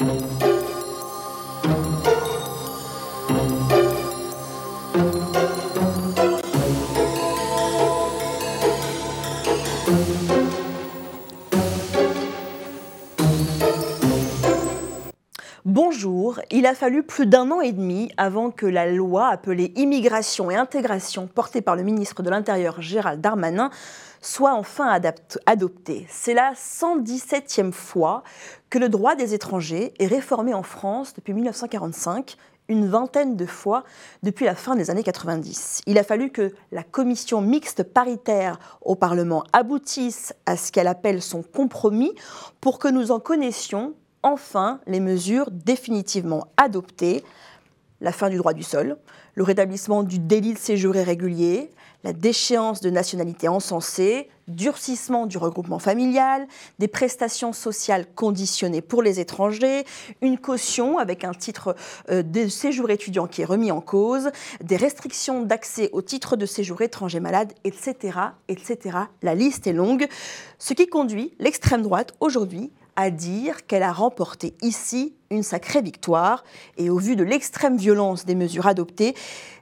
Bonjour, il a fallu plus d'un an et demi avant que la loi appelée Immigration et Intégration, portée par le ministre de l'Intérieur Gérald Darmanin, soit enfin adoptée. C'est la 117e fois que le droit des étrangers est réformé en France depuis 1945 une vingtaine de fois depuis la fin des années 90. Il a fallu que la commission mixte paritaire au Parlement aboutisse à ce qu'elle appelle son compromis pour que nous en connaissions enfin les mesures définitivement adoptées, la fin du droit du sol, le rétablissement du délit de séjour irrégulier, la déchéance de nationalité encensée, durcissement du regroupement familial, des prestations sociales conditionnées pour les étrangers, une caution avec un titre euh, de séjour étudiant qui est remis en cause, des restrictions d'accès au titre de séjour étranger malade, etc., etc. La liste est longue, ce qui conduit l'extrême droite aujourd'hui à dire qu'elle a remporté ici une sacrée victoire et au vu de l'extrême violence des mesures adoptées,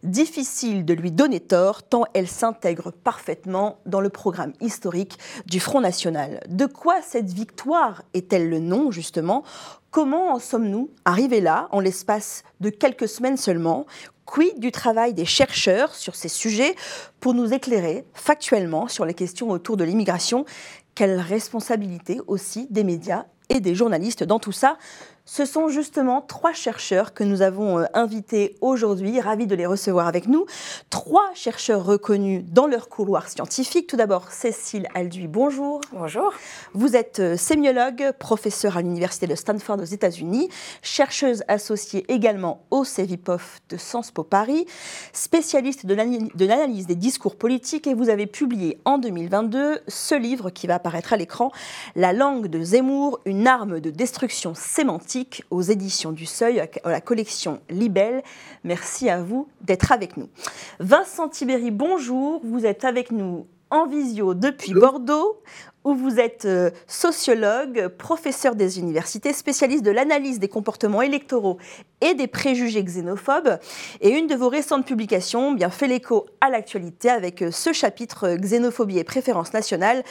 difficile de lui donner tort tant elle s'intègre parfaitement dans le programme historique du Front National. De quoi cette victoire est-elle le nom justement? Comment en sommes-nous arrivés là en l'espace de quelques semaines seulement? Quid du travail des chercheurs sur ces sujets pour nous éclairer factuellement sur les questions autour de l'immigration? Quelle responsabilité aussi des médias et des journalistes dans tout ça ce sont justement trois chercheurs que nous avons euh, invités aujourd'hui, ravis de les recevoir avec nous. Trois chercheurs reconnus dans leur couloir scientifique. Tout d'abord, Cécile Alduy, bonjour. Bonjour. Vous êtes euh, sémiologue, professeur à l'Université de Stanford aux États-Unis, chercheuse associée également au CEVIPOF de Sciences Po Paris, spécialiste de l'analyse des discours politiques et vous avez publié en 2022 ce livre qui va apparaître à l'écran, La langue de Zemmour, une arme de destruction sémantique aux éditions du Seuil, à la collection Libelle. Merci à vous d'être avec nous. Vincent Tibéry, bonjour. Vous êtes avec nous en visio depuis Bordeaux où vous êtes euh, sociologue, professeur des universités, spécialiste de l'analyse des comportements électoraux et des préjugés xénophobes. Et une de vos récentes publications bien fait l'écho à l'actualité avec euh, ce chapitre euh, Xénophobie et préférence nationale,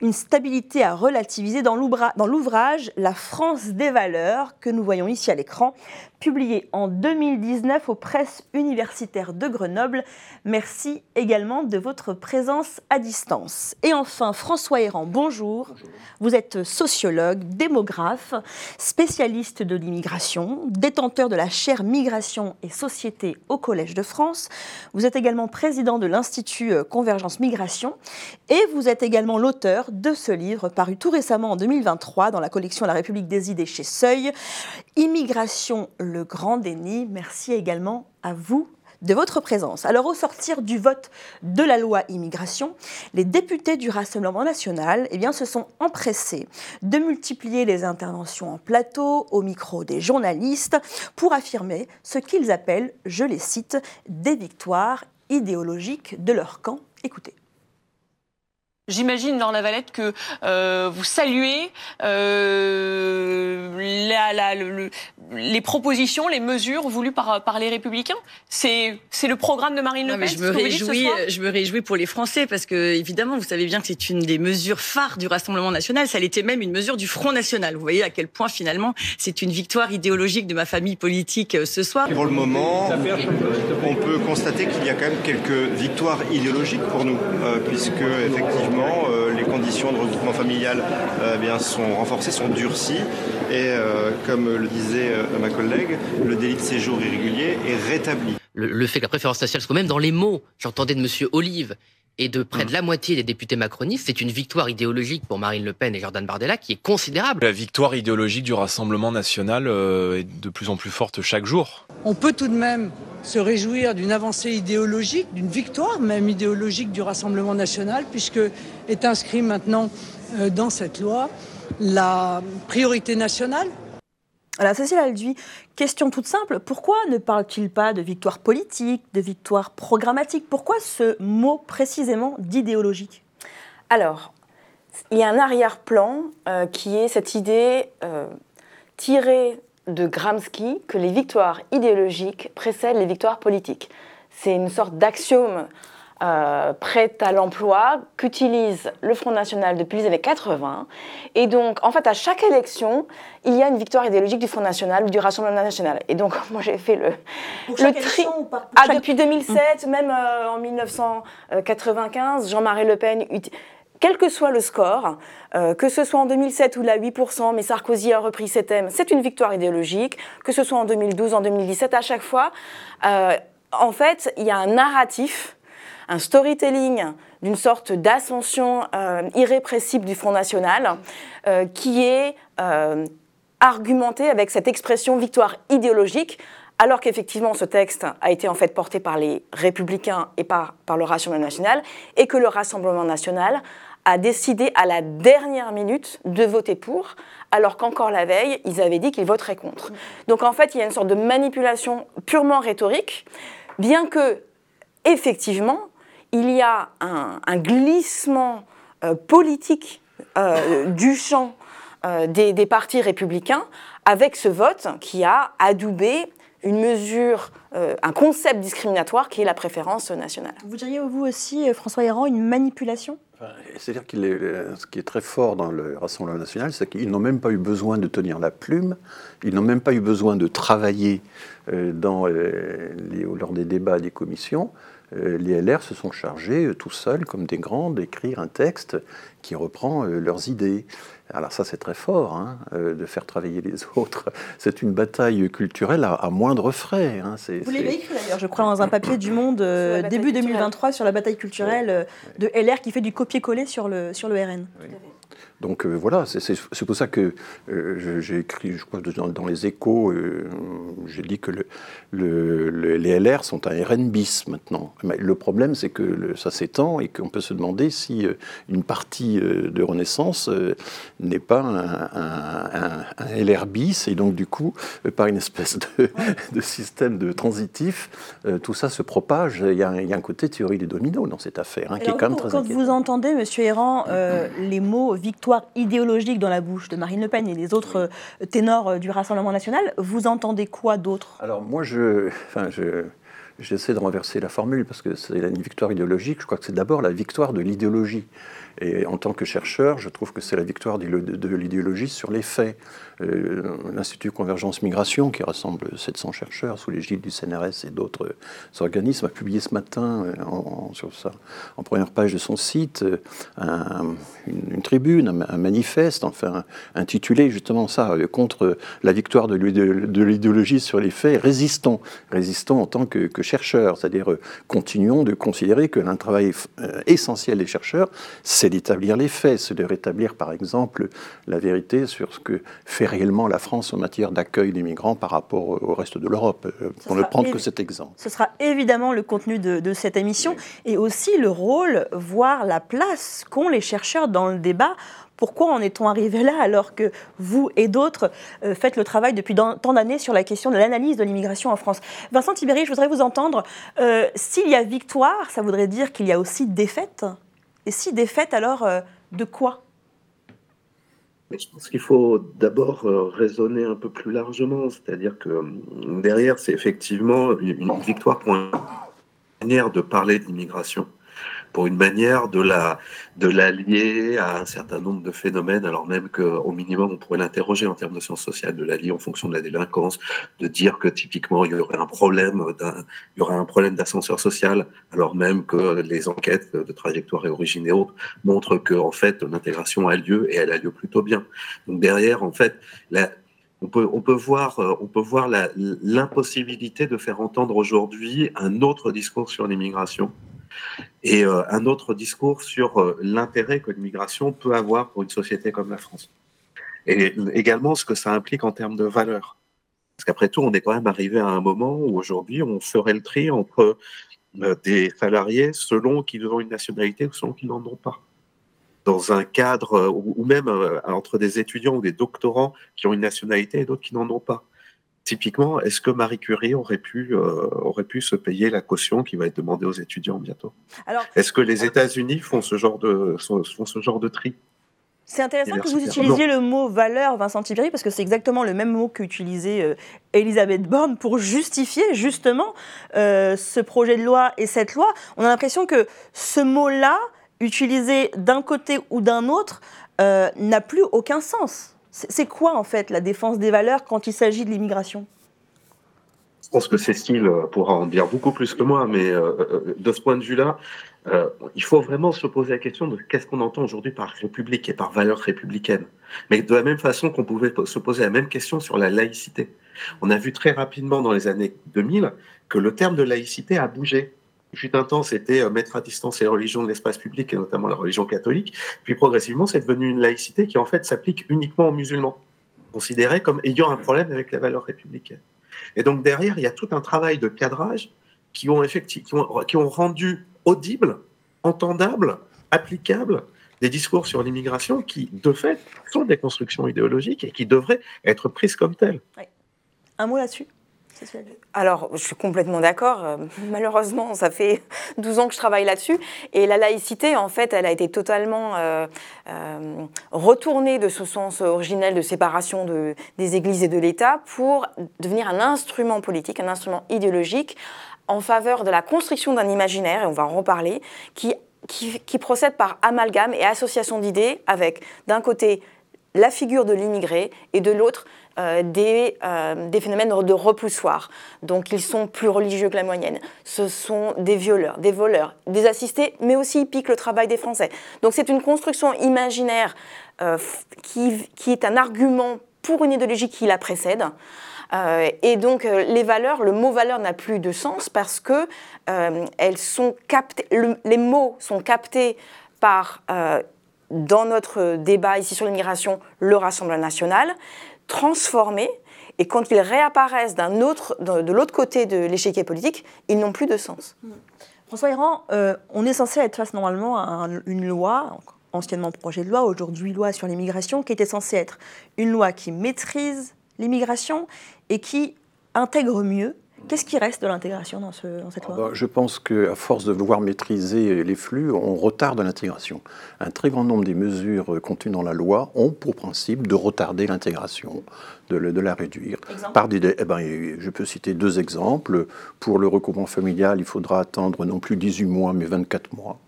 une stabilité à relativiser dans l'ouvrage La France des valeurs que nous voyons ici à l'écran, publié en 2019 aux presses universitaires de Grenoble. Merci également de votre présence à distance. Et enfin, François Héran, bonjour. Vous êtes sociologue, démographe, spécialiste de l'immigration, détenteur de la chaire Migration et Société au Collège de France. Vous êtes également président de l'Institut euh, Convergence Migration et vous êtes également l'auteur de ce livre paru tout récemment en 2023 dans la collection La République des idées chez Seuil, Immigration, le grand déni. Merci également à vous de votre présence. Alors au sortir du vote de la loi immigration, les députés du Rassemblement national eh bien, se sont empressés de multiplier les interventions en plateau, au micro des journalistes, pour affirmer ce qu'ils appellent, je les cite, des victoires idéologiques de leur camp. Écoutez. J'imagine, Laure Lavalette, que euh, vous saluez euh, les propositions, les mesures voulues par, par les Républicains. C'est le programme de Marine Le Pen. je, me réjouis, je me réjouis pour les Français parce que, évidemment, vous savez bien que c'est une des mesures phares du Rassemblement national. Ça l'était même une mesure du Front national. Vous voyez à quel point, finalement, c'est une victoire idéologique de ma famille politique euh, ce soir. Pour le moment, on peut constater qu'il y a quand même quelques victoires idéologiques pour nous, puisque, effectivement, euh, les conditions de regroupement familial euh, eh sont renforcées, sont durcies. Et euh, comme le disait ma collègue, le délit de séjour irrégulier est rétabli. Le, fait que la préférence nationale soit même dans les mots, j'entendais de M. Olive, et de près de la moitié des députés macronistes, c'est une victoire idéologique pour Marine Le Pen et Jordan Bardella qui est considérable. La victoire idéologique du Rassemblement national est de plus en plus forte chaque jour. On peut tout de même se réjouir d'une avancée idéologique, d'une victoire même idéologique du Rassemblement national, puisque est inscrit maintenant euh, dans cette loi la priorité nationale. Alors Cécile Alduy, question toute simple, pourquoi ne parle-t-il pas de victoire politique, de victoire programmatique? Pourquoi ce mot précisément d'idéologique? Alors, il y a un arrière-plan euh, qui est cette idée euh, tiré de Gramsci que les victoires idéologiques précèdent les victoires politiques. C'est une sorte d'axiome euh, prête à l'emploi qu'utilise le Front National depuis les années 80. Et donc, en fait, à chaque élection, il y a une victoire idéologique du Front National ou du Rassemblement National. Et donc, moi, j'ai fait le, le tri. Ah, depuis 2007, même euh, en 1995, Jean-Marie Le Pen quel que soit le score, euh, que ce soit en 2007 ou là 8%, mais Sarkozy a repris ses thèmes, c'est une victoire idéologique, que ce soit en 2012, en 2017, à chaque fois, en fait, il y a un narratif un storytelling d'une sorte d'ascension euh, irrépressible du Front National euh, qui est euh, argumenté avec cette expression victoire idéologique, alors qu'effectivement ce texte a été en fait porté par les républicains et par, par le Rassemblement national, et que le Rassemblement national a décidé à la dernière minute de voter pour, alors qu'encore la veille, ils avaient dit qu'ils voteraient contre. Donc en fait, il y a une sorte de manipulation purement rhétorique, bien que, effectivement, il y a un, glissement euh, politique euh, du champ euh, des, des, partis républicains avec ce vote qui a adoubé une mesure, un concept discriminatoire qui est la préférence nationale. Vous diriez, vous aussi, François Héran, une manipulation? C'est-à-dire qu'il est, ce qui est très fort dans le Rassemblement national, c'est qu'ils n'ont même pas eu besoin de tenir la plume, ils n'ont même pas eu besoin de travailler dans, lors des débats des commissions. Euh, les LR se sont chargés euh, tout seuls, comme des grands, d'écrire un texte qui reprend euh, leurs idées. Alors ça, c'est très fort, hein, de faire travailler les autres. C'est une bataille culturelle à, moindre frais. Hein. Vous l'avez écrit d'ailleurs, je crois, dans un papier du Monde début 2023 sur la bataille culturelle de LR qui fait du copier-coller sur le, sur le RN. Donc euh, voilà, c'est pour ça que euh, j'ai écrit, je crois, dans, les échos, euh, j'ai dit que le, les LR sont un RN bis maintenant. le problème, c'est que ça s'étend et qu'on peut se demander si une partie de Renaissance n'est pas un, un, LR bis et donc du coup, par une espèce de, système de transitif, tout ça se propage. Il y, a, un côté théorie des dominos dans cette affaire, hein, qui est quand même très Quand vous entendez, Monsieur Errand, les mots victoire idéologique dans la bouche de Marine Le Pen et des autres euh, ténors euh, du Rassemblement national, vous entendez quoi d'autre? Alors moi, je, enfin, je, j'essaie de renverser la formule parce que c'est une victoire idéologique. Je crois que c'est d'abord la victoire de l'idéologie. Et en tant que chercheur, je trouve que c'est la victoire de l'idéologie sur les faits. Euh, L'Institut Convergence Migration, qui rassemble 700 chercheurs sous l'égide du CNRS et d'autres organismes, a publié ce matin euh, en, sur ça, en première page de son site euh, une, tribune, un, manifeste, enfin intitulé justement ça, contre la victoire de l'idéologie sur les faits, résistons, résistons en tant que, que chercheurs, c'est-à-dire continuons de considérer que l'un travail essentiel des chercheurs, c'est d'établir les faits, c'est de rétablir par exemple la vérité sur ce que fait réellement la France en matière d'accueil des migrants par rapport au reste de l'Europe, euh, pour ne prendre que cet exemple. Ce sera évidemment le contenu de, cette émission et aussi le rôle, voire la place qu'ont les chercheurs dans le débat pourquoi en est-on arrivé là alors que vous et d'autres euh, faites le travail depuis tant d'années sur la question de l'analyse de l'immigration en France? Vincent Tibéry, je voudrais vous entendre. Euh, s'il y a victoire, ça voudrait dire qu'il y a aussi défaite? Et si défaite, alors de quoi? Je pense qu'il faut d'abord euh, raisonner un peu plus largement, c'est-à-dire que derrière, c'est effectivement une victoire pour une manière de parler d'immigration une manière de la de l'allier à un certain nombre de phénomènes, alors même qu'au minimum on pourrait l'interroger en termes de sciences sociales, de l'allier en fonction de la délinquance, de dire que typiquement il y aurait un problème il y aurait un problème d'ascenseur social, alors même que les enquêtes de trajectoire et origine et autres montrent que en fait l'intégration a lieu et elle a lieu plutôt bien. Donc derrière en fait on peut, on peut voir, on peut voir l'impossibilité de faire entendre aujourd'hui un autre discours sur l'immigration et euh, un autre discours sur euh, l'intérêt que l'immigration peut avoir pour une société comme la France. Et également ce que ça implique en termes de valeurs. Parce qu'après tout, on est quand même arrivé à un moment où aujourd'hui, on ferait le tri entre euh, des salariés selon qu'ils ont une nationalité ou selon qu'ils n'en ont pas. Dans un cadre, ou même entre des étudiants ou des doctorants qui ont une nationalité et d'autres qui n'en ont pas. Typiquement, est-ce que Marie Curie aurait pu, euh, aurait pu se payer la caution qui va être demandée aux étudiants bientôt? Est-ce que les États-Unis font ce genre de font ce genre de tri? C'est intéressant que vous utilisiez le mot valeur, Vincent Tiberi, parce que c'est exactement le même mot qu'utilisait euh, Elisabeth Borne pour justifier justement euh, ce projet de loi et cette loi. On a l'impression que ce mot-là, utilisé d'un côté ou d'un autre, euh, n'a plus aucun sens. C'est quoi en fait la défense des valeurs quand il s'agit de l'immigration? Je pense que Cécile pourra en dire beaucoup plus que moi, mais de ce point de vue-là, euh, il faut vraiment se poser la question de qu'est-ce qu'on entend aujourd'hui par république et par valeur républicaine. Mais de la même façon qu'on pouvait se poser la même question sur la laïcité. On a vu très rapidement dans les années 2000 que le terme de laïcité a bougé. Fut un temps, c'était euh, mettre à distance les religions de l'espace public, et notamment la religion catholique. Puis progressivement, c'est devenu une laïcité qui, en fait, s'applique uniquement aux musulmans, considérés comme ayant un problème avec la valeur républicaine. Et donc, derrière, il y a tout un travail de cadrage qui ont, qui ont rendu audible, entendable, applicable des discours sur l'immigration qui, de fait, sont des constructions idéologiques et qui devraient être prises comme telles. Un mot là-dessus? Alors, je suis complètement d'accord. Euh, malheureusement, ça fait 12 ans que je travaille là-dessus. Et la laïcité, en fait, elle a été totalement euh, euh, retournée de ce sens originel de séparation de, des églises et de l'État pour devenir un instrument politique, un instrument idéologique en faveur de la construction d'un imaginaire, et on va en reparler, qui, procède par amalgame et association d'idées avec, d'un côté, la figure de l'immigré et de l'autre, euh, des, euh, des, phénomènes de repoussoir. Donc ils sont plus religieux que la moyenne. Ce sont des violeurs, des voleurs, des assistés, mais aussi ils piquent le travail des Français. Donc c'est une construction imaginaire euh, qui, qui, est un argument pour une idéologie qui la précède. Et donc les valeurs, le mot valeur n'a plus de sens parce que elles sont captées, les mots sont captés par dans notre débat ici sur l'immigration, le Rassemblement national, transformés, et quand ils réapparaissent d'un autre, de, l'autre côté de l'échiquier politique, ils n'ont plus de sens. François Héran, on est censé être face normalement à une loi, anciennement projet de loi, aujourd'hui loi sur l'immigration, qui était censée être une loi qui maîtrise l'immigration et qui intègre mieux. Qu'est-ce qui reste de l'intégration dans, cette loi? ah bah, Je pense qu'à force de vouloir maîtriser les flux, on retarde l'intégration. Un très grand nombre des mesures contenues dans la loi ont pour principe de retarder l'intégration, de, la réduire. Par des, eh ben, je peux citer deux exemples. Pour le recouvrement familial, il faudra attendre non plus 18 mois, mais 24 mois.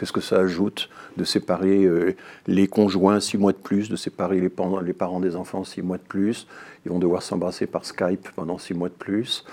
Qu'est-ce que ça ajoute de séparer euh, les conjoints six mois de plus, de séparer les parents, les parents des enfants six mois de plus? Ils vont devoir s'embrasser par Skype pendant six mois de plus.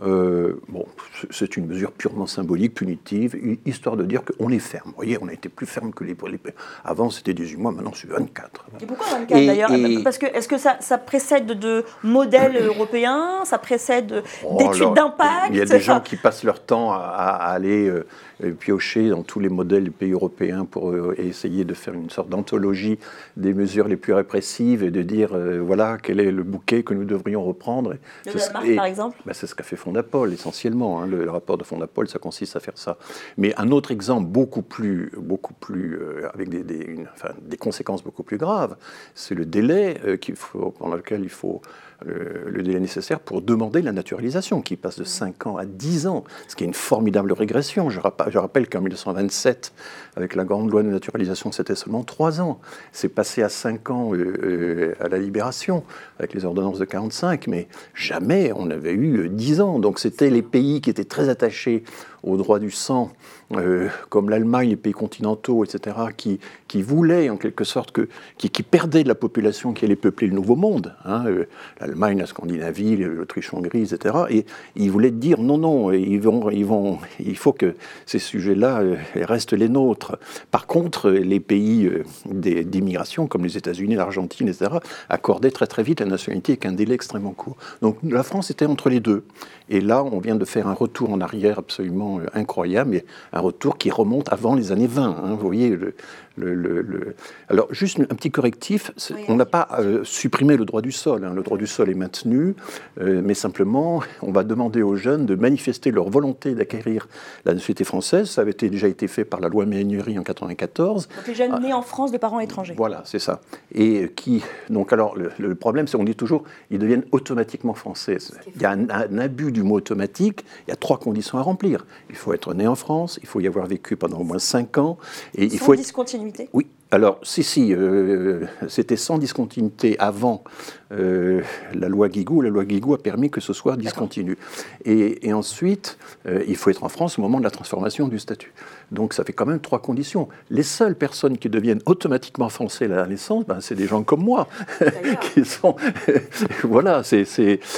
Euh, bon, c'est une mesure purement symbolique, punitive, histoire de dire qu'on est ferme. Vous voyez, on a été plus ferme que les, les Avant, c'était 18 mois, maintenant c'est 24. Et pourquoi 24 d'ailleurs? Parce que est-ce que ça, ça, précède de modèles européens? Ça précède oh, d'études d'impact? Il y a des gens qui passent leur temps à, aller euh, piocher dans tous les modèles des pays européens pour euh, essayer de faire une sorte d'anthologie des mesures les plus répressives et de dire voilà quel est le bouquet que nous devrions reprendre. Le Danemark, par exemple? Ben, C'est ce qu'a fait Fondapol essentiellement. Hein. Le, rapport de Fondapol, ça consiste à faire ça. Mais un autre exemple beaucoup plus, beaucoup plus euh, avec des, des, conséquences beaucoup plus graves, c'est le délai euh, qu'il faut, pendant lequel il faut le, délai nécessaire pour demander la naturalisation, qui passe de 5 ans à 10 ans, ce qui est une formidable régression. Je, rappelle, qu'en 1927, avec la grande loi de naturalisation, c'était seulement 3 ans. C'est passé à 5 ans euh, euh, à la libération, avec les ordonnances de 45, mais jamais on avait eu 10 ans. Donc c'était les pays qui étaient très attachés au droit du sang, euh, comme l'Allemagne, les pays continentaux, etc., qui, qui voulaient en quelque sorte que, qui, qui, perdaient de la population qui allait peupler le Nouveau Monde, hein, euh, l'Allemagne, la Scandinavie, l'Autriche-Hongrie, etc., et ils voulaient dire non, non, ils vont, ils vont, il faut que ces sujets-là euh, restent les nôtres. Par contre, les pays d'immigration, comme les États-Unis, l'Argentine, etc., accordaient très très vite la nationalité avec un délai extrêmement court. Donc la France était entre les deux. Et là, on vient de faire un retour en arrière absolument incroyable, mais un retour qui remonte avant les années 20. Hein. vous voyez, le, le, Alors, juste un petit correctif, on n'a pas euh, supprimé le droit du sol. Hein. Le droit du sol est maintenu, euh, mais simplement, on va demander aux jeunes de manifester leur volonté d'acquérir la nationalité française. Ça avait déjà été fait par la loi Méhaignerie en 1994. Donc les jeunes nés en France de parents étrangers. Voilà, c'est ça. Et qui, donc alors, le, problème, c'est qu'on dit toujours, ils deviennent automatiquement français. Il y a un, abus du mot automatique. Il y a trois conditions à remplir. Il faut être né en France, il faut y avoir vécu pendant au moins cinq ans, et il faut être... discontinuité oui, Alors, si, si, euh, c'était sans discontinuité avant euh, la loi Guigou. La loi Guigou a permis que ce soit discontinu. Et, ensuite, euh, il faut être en France au moment de la transformation du statut. Donc, ça fait quand même trois conditions. Les seules personnes qui deviennent automatiquement français à la naissance, ben, c'est des gens comme moi, qui sont. voilà, c'est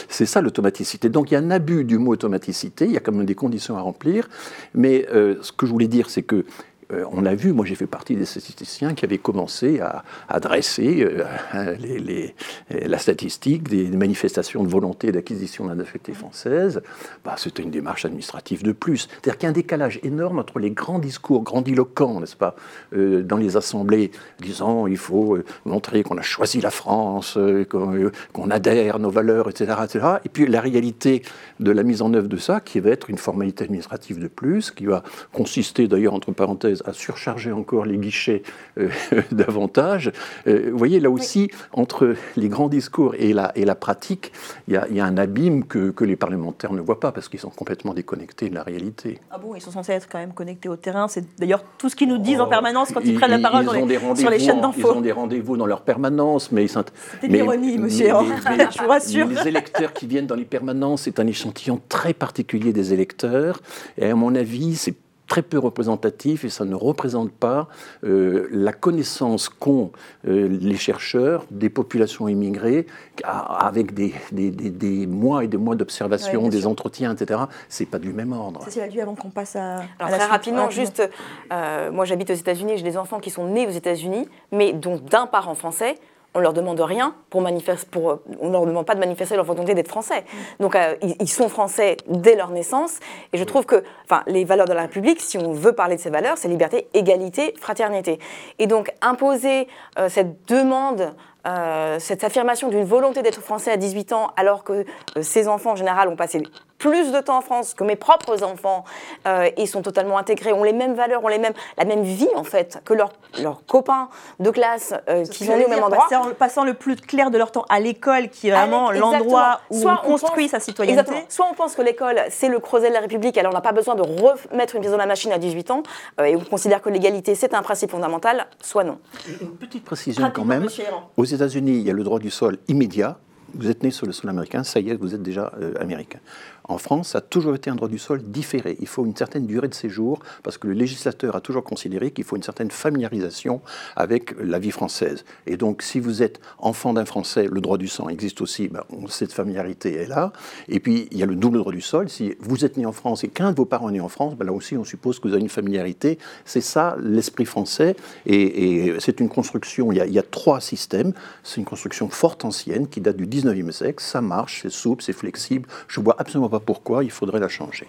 ça l'automaticité. Donc, il y a un abus du mot automaticité. Il y a quand même des conditions à remplir. Mais ce que je voulais dire, c'est que euh, on a vu, moi j'ai fait partie des statisticiens qui avaient commencé à, dresser euh, la statistique des manifestations de volonté d'acquisition d'un affecté française. Bah, C'était une démarche administrative de plus. C'est-à-dire qu'il y a un décalage énorme entre les grands discours grandiloquents, n'est-ce pas, euh, dans les assemblées, disant il faut montrer qu'on a choisi la France, qu'on adhère à nos valeurs, etc., etc. Et puis la réalité de la mise en œuvre de ça, qui va être une formalité administrative de plus, qui va consister d'ailleurs, entre parenthèses, à surcharger encore les guichets euh, davantage. Euh, vous voyez, là aussi, entre les grands discours et la, et la pratique, il y, a un abîme que, que, les parlementaires ne voient pas parce qu'ils sont complètement déconnectés de la réalité. Ah bon, ils sont censés être quand même connectés au terrain. C'est d'ailleurs tout ce qu'ils nous disent en oh, permanence quand ils, prennent la parole sur les chaînes d'infos. Ils ont des rendez-vous dans leur permanence, mais... C'est l'ironie, monsieur, je vous rassure. Les électeurs qui viennent dans les permanences, c'est un échantillon très particulier des électeurs. Et à mon avis, c'est très peu représentatif et ça ne représente pas euh, la connaissance qu'ont euh, les chercheurs des populations immigrées avec des, des, des, mois et des mois d'observation, des entretiens, etc. C'est pas du même ordre. C'est la avant qu'on passe à. Alors très rapidement, juste, euh, moi j'habite aux États-Unis, j'ai des enfants qui sont nés aux États-Unis, mais dont d'un parent français on leur demande rien pour manifester, pour, on leur demande pas de manifester leur volonté d'être français. Mm. Donc euh, ils, sont français dès leur naissance. Et je trouve que, enfin, les valeurs de la République, si on veut parler de ces valeurs, c'est liberté, égalité, fraternité. Et donc imposer euh, cette demande euh, cette affirmation d'une volonté d'être français à 18 ans, alors que ces enfants en général ont passé plus de temps en France que mes propres enfants euh, et sont totalement intégrés, ont les mêmes valeurs, ont les mêmes, la même vie en fait que leurs leurs copains de classe euh, qui sont nés au même endroit. En passant le plus clair de leur temps à l'école, qui est vraiment l'endroit où on, construit sa citoyenneté. Exactement. Soit on pense que l'école, c'est le creuset de la République, alors on n'a pas besoin de remettre une pièce dans la machine à 18 ans, euh, et on considère que l'égalité, c'est un principe fondamental, soit non. Une petite précision quand même. Aux États-Unis, il y a le droit du sol immédiat. Vous êtes né sur le sol américain, ça y est, vous êtes déjà américain. En France, ça a toujours été un droit du sol différé. Il faut une certaine durée de séjour parce que le législateur a toujours considéré qu'il faut une certaine familiarisation avec la vie française. Et donc, si vous êtes enfant d'un Français, le droit du sang existe aussi, ben, cette familiarité est là. Et puis, il y a le double droit du sol. Si vous êtes né en France et qu'un de vos parents est né en France, ben, là aussi, on suppose que vous avez une familiarité. C'est ça l'esprit français. Et, c'est une construction, il y, a, trois systèmes. C'est une construction forte ancienne qui date du 19e siècle. Ça marche, c'est souple, c'est flexible. Je vois absolument pourquoi il faudrait la changer.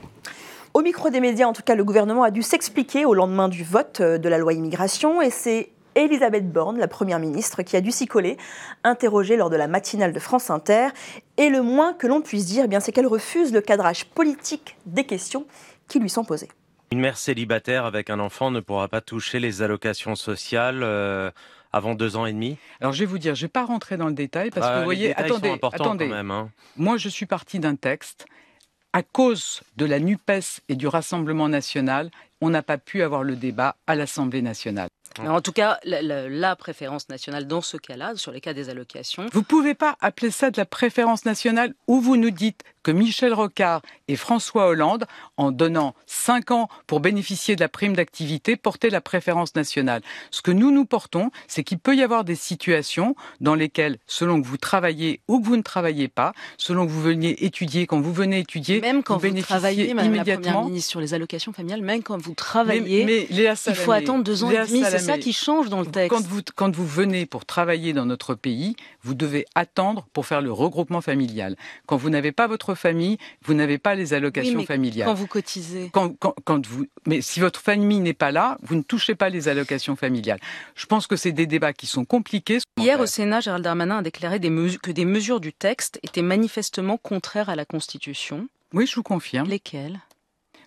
Au micro des médias, en tout cas, le gouvernement a dû s'expliquer au lendemain du vote euh, de la loi immigration et c'est Elisabeth Borne, la Première ministre, qui a dû s'y coller, interrogée lors de la matinale de France Inter. Et le moins que l'on puisse dire, eh bien, c'est qu'elle refuse le cadrage politique des questions qui lui sont posées. Une mère célibataire avec un enfant ne pourra pas toucher les allocations sociales. Euh, avant deux ans et demi? Alors je vais vous dire, je ne vais pas rentrer dans le détail parce que bah, vous voyez, attendez, attendez. Même, hein. Moi je suis parti d'un texte. À cause de la NUPES et du Rassemblement national, on n'a pas pu avoir le débat à l'Assemblée nationale. En tout cas, la, préférence nationale dans ce cas-là, sur les cas des allocations. Vous ne pouvez pas appeler ça de la préférence nationale où vous nous dites que Michel Rocard et François Hollande, en donnant 5 ans pour bénéficier de la prime d'activité, portaient la préférence nationale. Ce que nous nous portons, c'est qu'il peut y avoir des situations dans lesquelles, selon que vous travaillez ou que vous ne travaillez pas, selon que vous veniez étudier, quand vous venez étudier, même quand vous, travaillez, immédiatement. La sur les allocations familiales, même quand vous travaillez, mais, il faut attendre deux ans et demi. C'est ça qui change dans le texte. Quand vous, quand vous venez pour travailler dans notre pays, vous devez attendre pour faire le regroupement familial. Quand vous n'avez pas votre famille, vous n'avez pas les allocations familiales. Quand vous cotisez. Quand, vous, mais si votre famille n'est pas là, vous ne touchez pas les allocations familiales. Je pense que c'est des débats qui sont compliqués. Hier au Sénat, Gérald Darmanin a déclaré que des mesures du texte étaient manifestement contraires à la Constitution. Oui, je vous confirme. Lesquelles?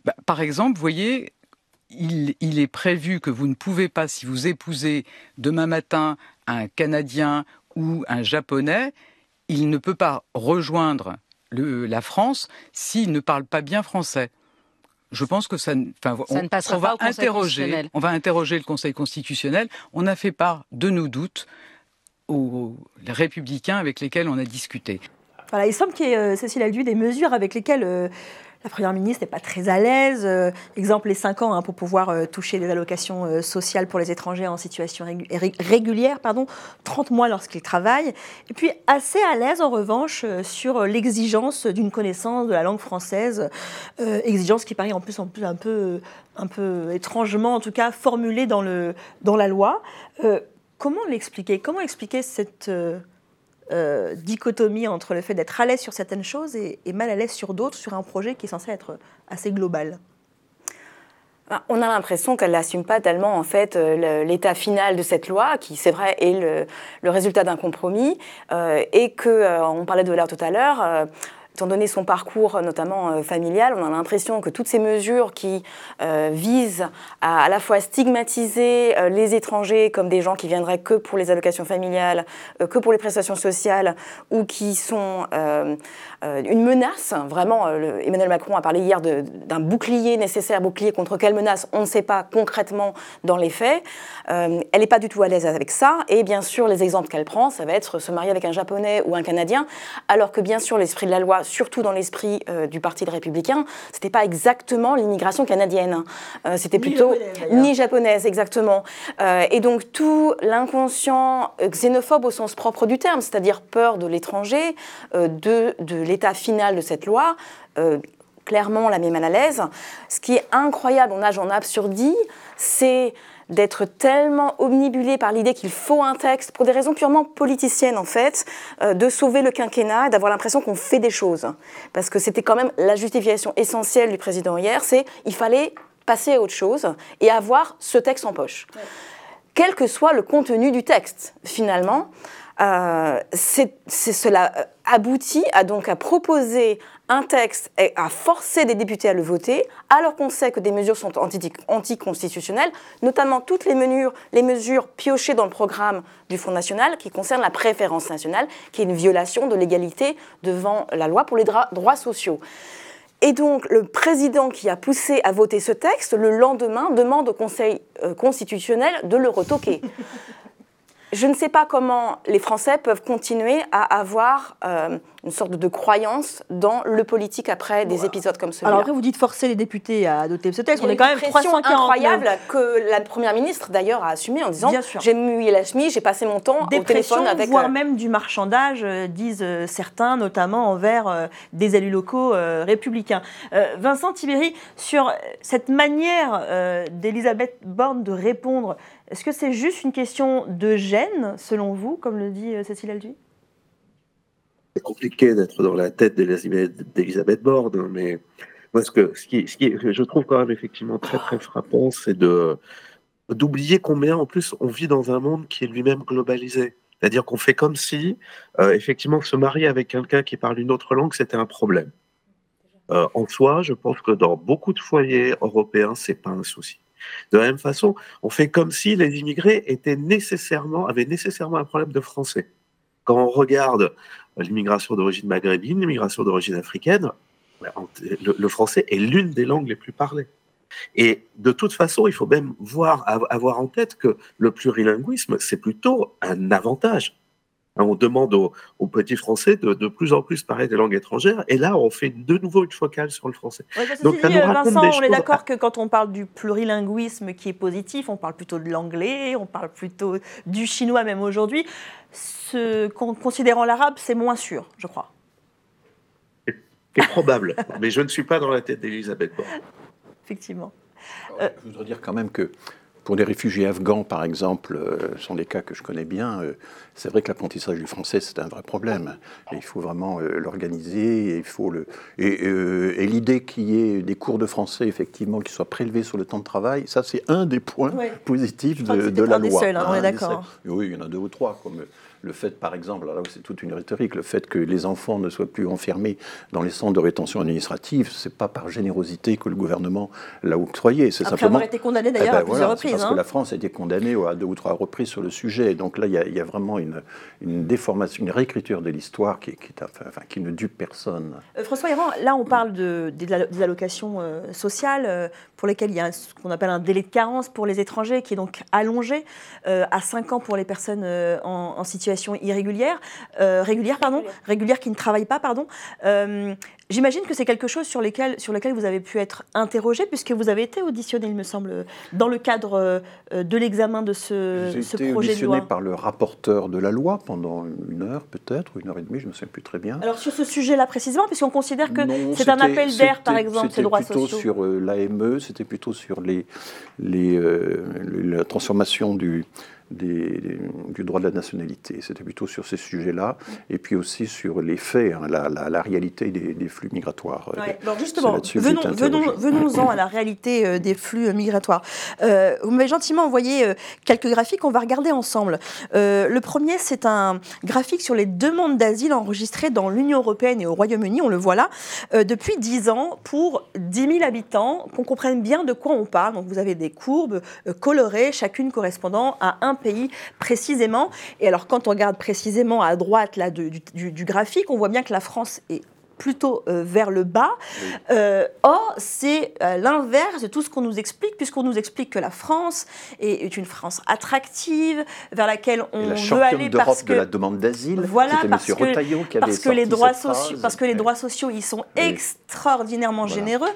Bah, Par exemple, vous voyez, il, il, est prévu que vous ne pouvez pas, si vous épousez demain matin un Canadien ou un Japonais, il ne peut pas rejoindre la France s'il ne parle pas bien français. je pense que ça, enfin, ça ne passera on va pas au interroger, on va interroger le Conseil constitutionnel. On a fait part de nos doutes aux républicains avec lesquels on a discuté. Voilà, il semble qu'il y ait, euh, Cécile des mesures avec lesquelles euh, la Première ministre n'est pas très à l'aise. Euh, exemple, les 5 ans hein, pour pouvoir euh, toucher des allocations euh, sociales pour les étrangers en situation régu- ré- régulière, pardon, 30 mois lorsqu'ils travaillent. Et puis assez à l'aise en revanche sur l'exigence d'une connaissance de la langue française, exigence qui paraît en plus, en plus un, peu, un peu étrangement, en tout cas, formulée dans, le, dans la loi. Comment l'expliquer? Comment expliquer cette... euh, dichotomie entre le fait d'être à l'aise sur certaines choses et, mal à l'aise sur d'autres, sur un projet qui est censé être assez global. Ben, On a l'impression qu'elle n'assume pas tellement en fait euh, l'état final de cette loi, qui c'est vrai est le, résultat d'un compromis, euh, et que on parlait de l'heure tout à l'heure. Étant donné son parcours, euh, notamment euh, familial, on a l'impression que toutes ces mesures qui euh, visent à à la fois stigmatiser les étrangers comme des gens qui viendraient que pour les allocations familiales, que pour les prestations sociales, ou qui sont une menace. Vraiment, Emmanuel Macron a parlé hier d'un bouclier nécessaire, bouclier contre quelle menace On ne sait pas concrètement dans les faits. Elle n'est pas du tout à l'aise avec ça. Et bien sûr, les exemples qu'elle prend, ça va être se marier avec un Japonais ou un Canadien, alors que bien sûr, l'esprit de la loi, surtout dans l'esprit euh, du Parti républicain, c'était pas exactement l'immigration canadienne. Euh, c'était plutôt ni japonaise, exactement. Euh, et donc tout l'inconscient xénophobe au sens propre du terme, c'est-à-dire peur de l'étranger, de, de l'état final de cette loi, clairement la met mal à l'aise. Ce qui est incroyable, on nage en absurdie, c'est d'être tellement omnibulé par l'idée qu'il faut un texte, pour des raisons purement politiciennes en fait, euh, de sauver le quinquennat et d'avoir l'impression qu'on fait des choses. Parce que c'était quand même la justification essentielle du président hier, c'est il fallait passer à autre chose et avoir ce texte en poche. Quel que soit le contenu du texte, finalement, euh, c'est, cela euh, aboutit à donc à proposer un texte et à forcer des députés à le voter, alors qu'on sait que des mesures sont anti- anticonstitutionnelles, notamment toutes les mesures, piochées dans le programme du Front National qui concernent la préférence nationale, qui est une violation de l'égalité devant la loi pour les droits sociaux. Et donc, le président qui a poussé à voter ce texte, le lendemain, demande au Conseil euh, constitutionnel de le retoquer. Je ne sais pas comment les Français peuvent continuer à avoir euh, une sorte de croyance dans le politique après des épisodes comme celui-là. Alors après, vous dites forcer les députés à adopter ce texte. Il y On est quand même pression 349. incroyable que la première ministre d'ailleurs a assumé en disant Bien sûr. j'ai mouillé la chemise, j'ai passé mon temps Des au téléphone avec voire euh, même du marchandage, euh, disent certains, notamment envers des élus locaux républicains. Vincent Tibéry, sur cette manière d'Elisabeth Borne de répondre, est-ce que c'est juste une question de gêne, selon vous, comme le dit euh, Cécile Alduy C'est compliqué d'être dans la tête d'Elisabeth Borne, mais moi, ce que, je trouve quand même effectivement très très frappant, c'est d'oublier combien en plus on vit dans un monde qui est lui-même globalisé. C'est-à-dire qu'on fait comme si, euh, effectivement, se marier avec quelqu'un qui parle une autre langue, c'était un problème. Euh, en soi, je pense que dans beaucoup de foyers européens, c'est pas un souci. De la même façon, on fait comme si les immigrés avaient nécessairement un problème de français. Quand on regarde l'immigration d'origine maghrébine, l'immigration d'origine africaine, le, le français est l'une des langues les plus parlées. Et de toute façon, il faut même voir, avoir en tête que le plurilinguisme, c'est plutôt un avantage. Hein, On demande aux, aux petits Français de, de plus en plus parler des langues étrangères, et là, on fait de nouveau une focale sur le français. Ouais, Donc, ça dit, nous euh, Vincent, on est d'accord que quand on parle du plurilinguisme qui est positif, on parle plutôt de l'anglais, on parle plutôt du chinois même aujourd'hui. Ce, considérant l'arabe, c'est moins sûr, je crois. C'est probable, mais je ne suis pas dans la tête d'Elisabeth Borne. Effectivement. Je voudrais dire quand même que pour les réfugiés afghans, par exemple, euh, ce sont des cas que je connais bien, euh, c'est vrai que l'apprentissage du français, c'est un vrai problème. Et il faut vraiment euh, l'organiser, et le... Et, et l'idée qu'il y ait des cours de français, effectivement, qui soient prélevés sur le temps de travail, ça, c'est un des points Ouais. positifs de, de la des loi. seuls, hein, on est des d'accord. Oui, il y en a deux ou trois. Comme, le fait, par exemple, là c'est toute une rhétorique, le fait que les enfants ne soient plus enfermés dans les centres de rétention administrative, c'est pas par générosité que le gouvernement l'a octroyé. C'est simplement. avoir été condamné d'ailleurs Eh ben à plusieurs voilà, reprises. Parce que la France a été condamnée à deux ou trois reprises sur le sujet. Donc là, il y a, il y a vraiment une, une déformation, une réécriture de l'histoire qui, qui, est- enfin, qui ne dupe personne. Euh, François Héran, là on parle de, des, allo- des allocations euh, sociales euh, pour lesquelles il y a ce qu'on appelle un délai de carence pour les étrangers qui est donc allongé euh, à 5 ans pour les personnes euh, en, en situation irrégulière, euh, régulière, pardon, régulière qui ne travaillent pas. pardon. Euh, J'imagine que c'est quelque chose sur, lesquels, sur lequel vous avez pu être interrogé puisque vous avez été auditionné, il me semble, dans le cadre de l'examen de ce, J'ai ce été projet de auditionné loi. par le rapporteur de la loi pendant une heure peut-être, ou une heure et demie, je ne me souviens plus très bien. Alors sur ce sujet-là précisément, puisqu'on considère que Non, c'est un c'était- appel d'air, par c'était- exemple, ces C'était droits plutôt sociaux. sur euh, l'AME, c'était plutôt sur les, les, euh, le- la transformation du, des- des- du droit de la nationalité. C'était plutôt sur ces sujets-là, et puis aussi sur les faits, hein, la, la- la réalité des, des flux migratoires. Euh, Ouais, alors justement, venons, venons, venons-en à la réalité euh, des flux euh, migratoires. Euh, vous m'avez gentiment envoyé quelques graphiques, on va regarder ensemble. Euh, le premier, c'est un graphique sur les demandes d'asile enregistrées dans l'Union européenne et au Royaume-Uni, on le voit là, euh, depuis 10 ans pour 10 000 habitants, qu'on comprenne bien de quoi on parle. Donc vous avez des courbes colorées, chacune correspondant à un pays précisément. Et alors quand on regarde précisément à droite là, du, du- du graphique, on voit bien que la France est plutôt euh, vers le bas. Euh, or, c'est euh, l'inverse de tout ce qu'on nous explique, puisqu'on nous explique que la France est, est une France attractive, vers laquelle on la veut aller parce que... de la demande d'asile, Voilà, parce que, qui parce que les droits sociaux, parce que les droits sociaux, ils sont extraordinairement généreux.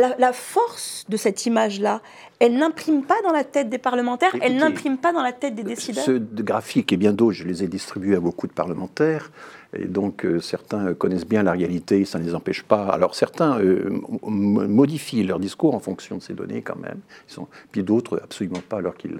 La, la force de cette image-là, elle n'imprime pas dans la tête des parlementaires, elle n'imprime pas dans la tête des décideurs. Ce graphique et bien d'autres, je les ai distribués à beaucoup de parlementaires. Et donc, euh, certains connaissent bien la réalité, ça ne les empêche pas. Alors, certains euh, modifient leur discours en fonction de ces données, quand même. Ils sont... Puis d'autres, absolument pas, alors qu'ils.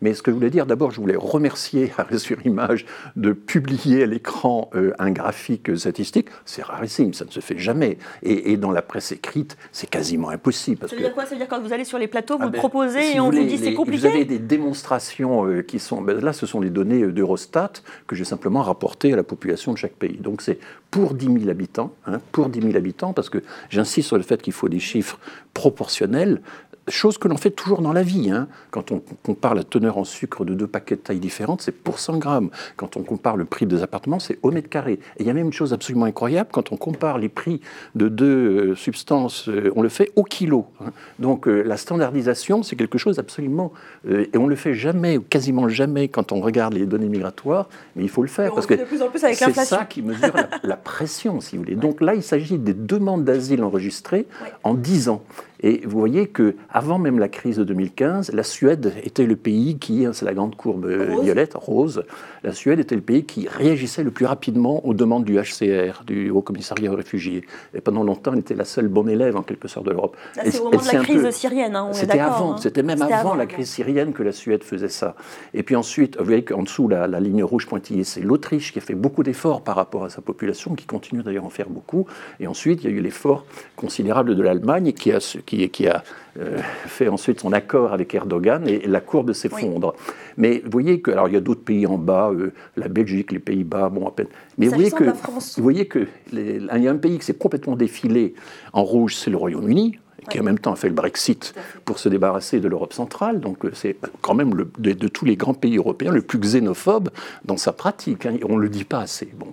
Mais ce que je voulais dire, d'abord, je voulais remercier Arrêt sur Image de publier à l'écran euh, un graphique statistique. C'est rarissime, ça ne se fait jamais. Et, et dans la presse écrite, c'est quasiment impossible. Parce Ça veut que dire quoi? Ça veut dire quand vous allez sur les plateaux, vous ah le ben, proposez si et on vous dit c'est compliqué Vous avez des démonstrations euh, qui sont. ben là, ce sont les données euh, d'Eurostat que j'ai simplement rapportées à la population de chaque pays. Donc c'est pour 10 000 habitants, hein, pour 10 000 habitants, parce que j'insiste sur le fait qu'il faut des chiffres proportionnels. Chose que l'on fait toujours dans la vie. hein. Quand on compare la teneur en sucre de deux paquets de taille différentes, c'est pour 100 grammes. Quand on compare le prix des appartements, c'est au mètre carré. Et il y a même une chose absolument incroyable, quand on compare les prix de deux euh, substances, euh, on le fait au kilo. hein. Donc euh, la standardisation, c'est quelque chose absolument... euh, et on le fait jamais, ou quasiment jamais, quand on regarde les données migratoires, mais il faut le faire. on parce que de plus en plus avec c'est ça qui mesure la, la pression, si vous voulez. Donc là, il s'agit des demandes d'asile enregistrées en 10 ans. Et vous voyez que avant même la crise de 2015, la Suède était le pays qui, hein, c'est la grande courbe euh, Rose. violette, rose, la Suède était le pays qui réagissait le plus rapidement aux demandes du HCR, du Haut Commissariat aux réfugiés. Et pendant longtemps, elle était la seule bonne élève en quelque sorte de l'Europe. C'est au moment de la crise peu- syrienne, hein, on est C'était avant, hein. c'était même avant, la crise syrienne que la Suède faisait ça. Et puis ensuite, vous voyez qu'en dessous, la, la ligne rouge pointillée, c'est l'Autriche qui a fait beaucoup d'efforts par rapport à sa population, qui continue d'ailleurs à en faire beaucoup. Et ensuite, il y a eu l'effort considérable de l'Allemagne qui a, ce- qui, qui a euh, fait ensuite son accord avec Erdogan et la courbe s'effondre. Mais vous voyez que, alors il y a d'autres pays en bas, euh, la Belgique, les Pays-Bas, bon à peine. Mais vous voyez que, la vous voyez que les- il y a un pays qui s'est complètement défilé en rouge, c'est le Royaume-Uni qui en même temps a fait le Brexit pour se débarrasser de l'Europe centrale. Donc euh, c'est quand même le- de, de tous les grands pays européens le plus xénophobe dans sa pratique. hein. On ne le dit pas assez. Bon.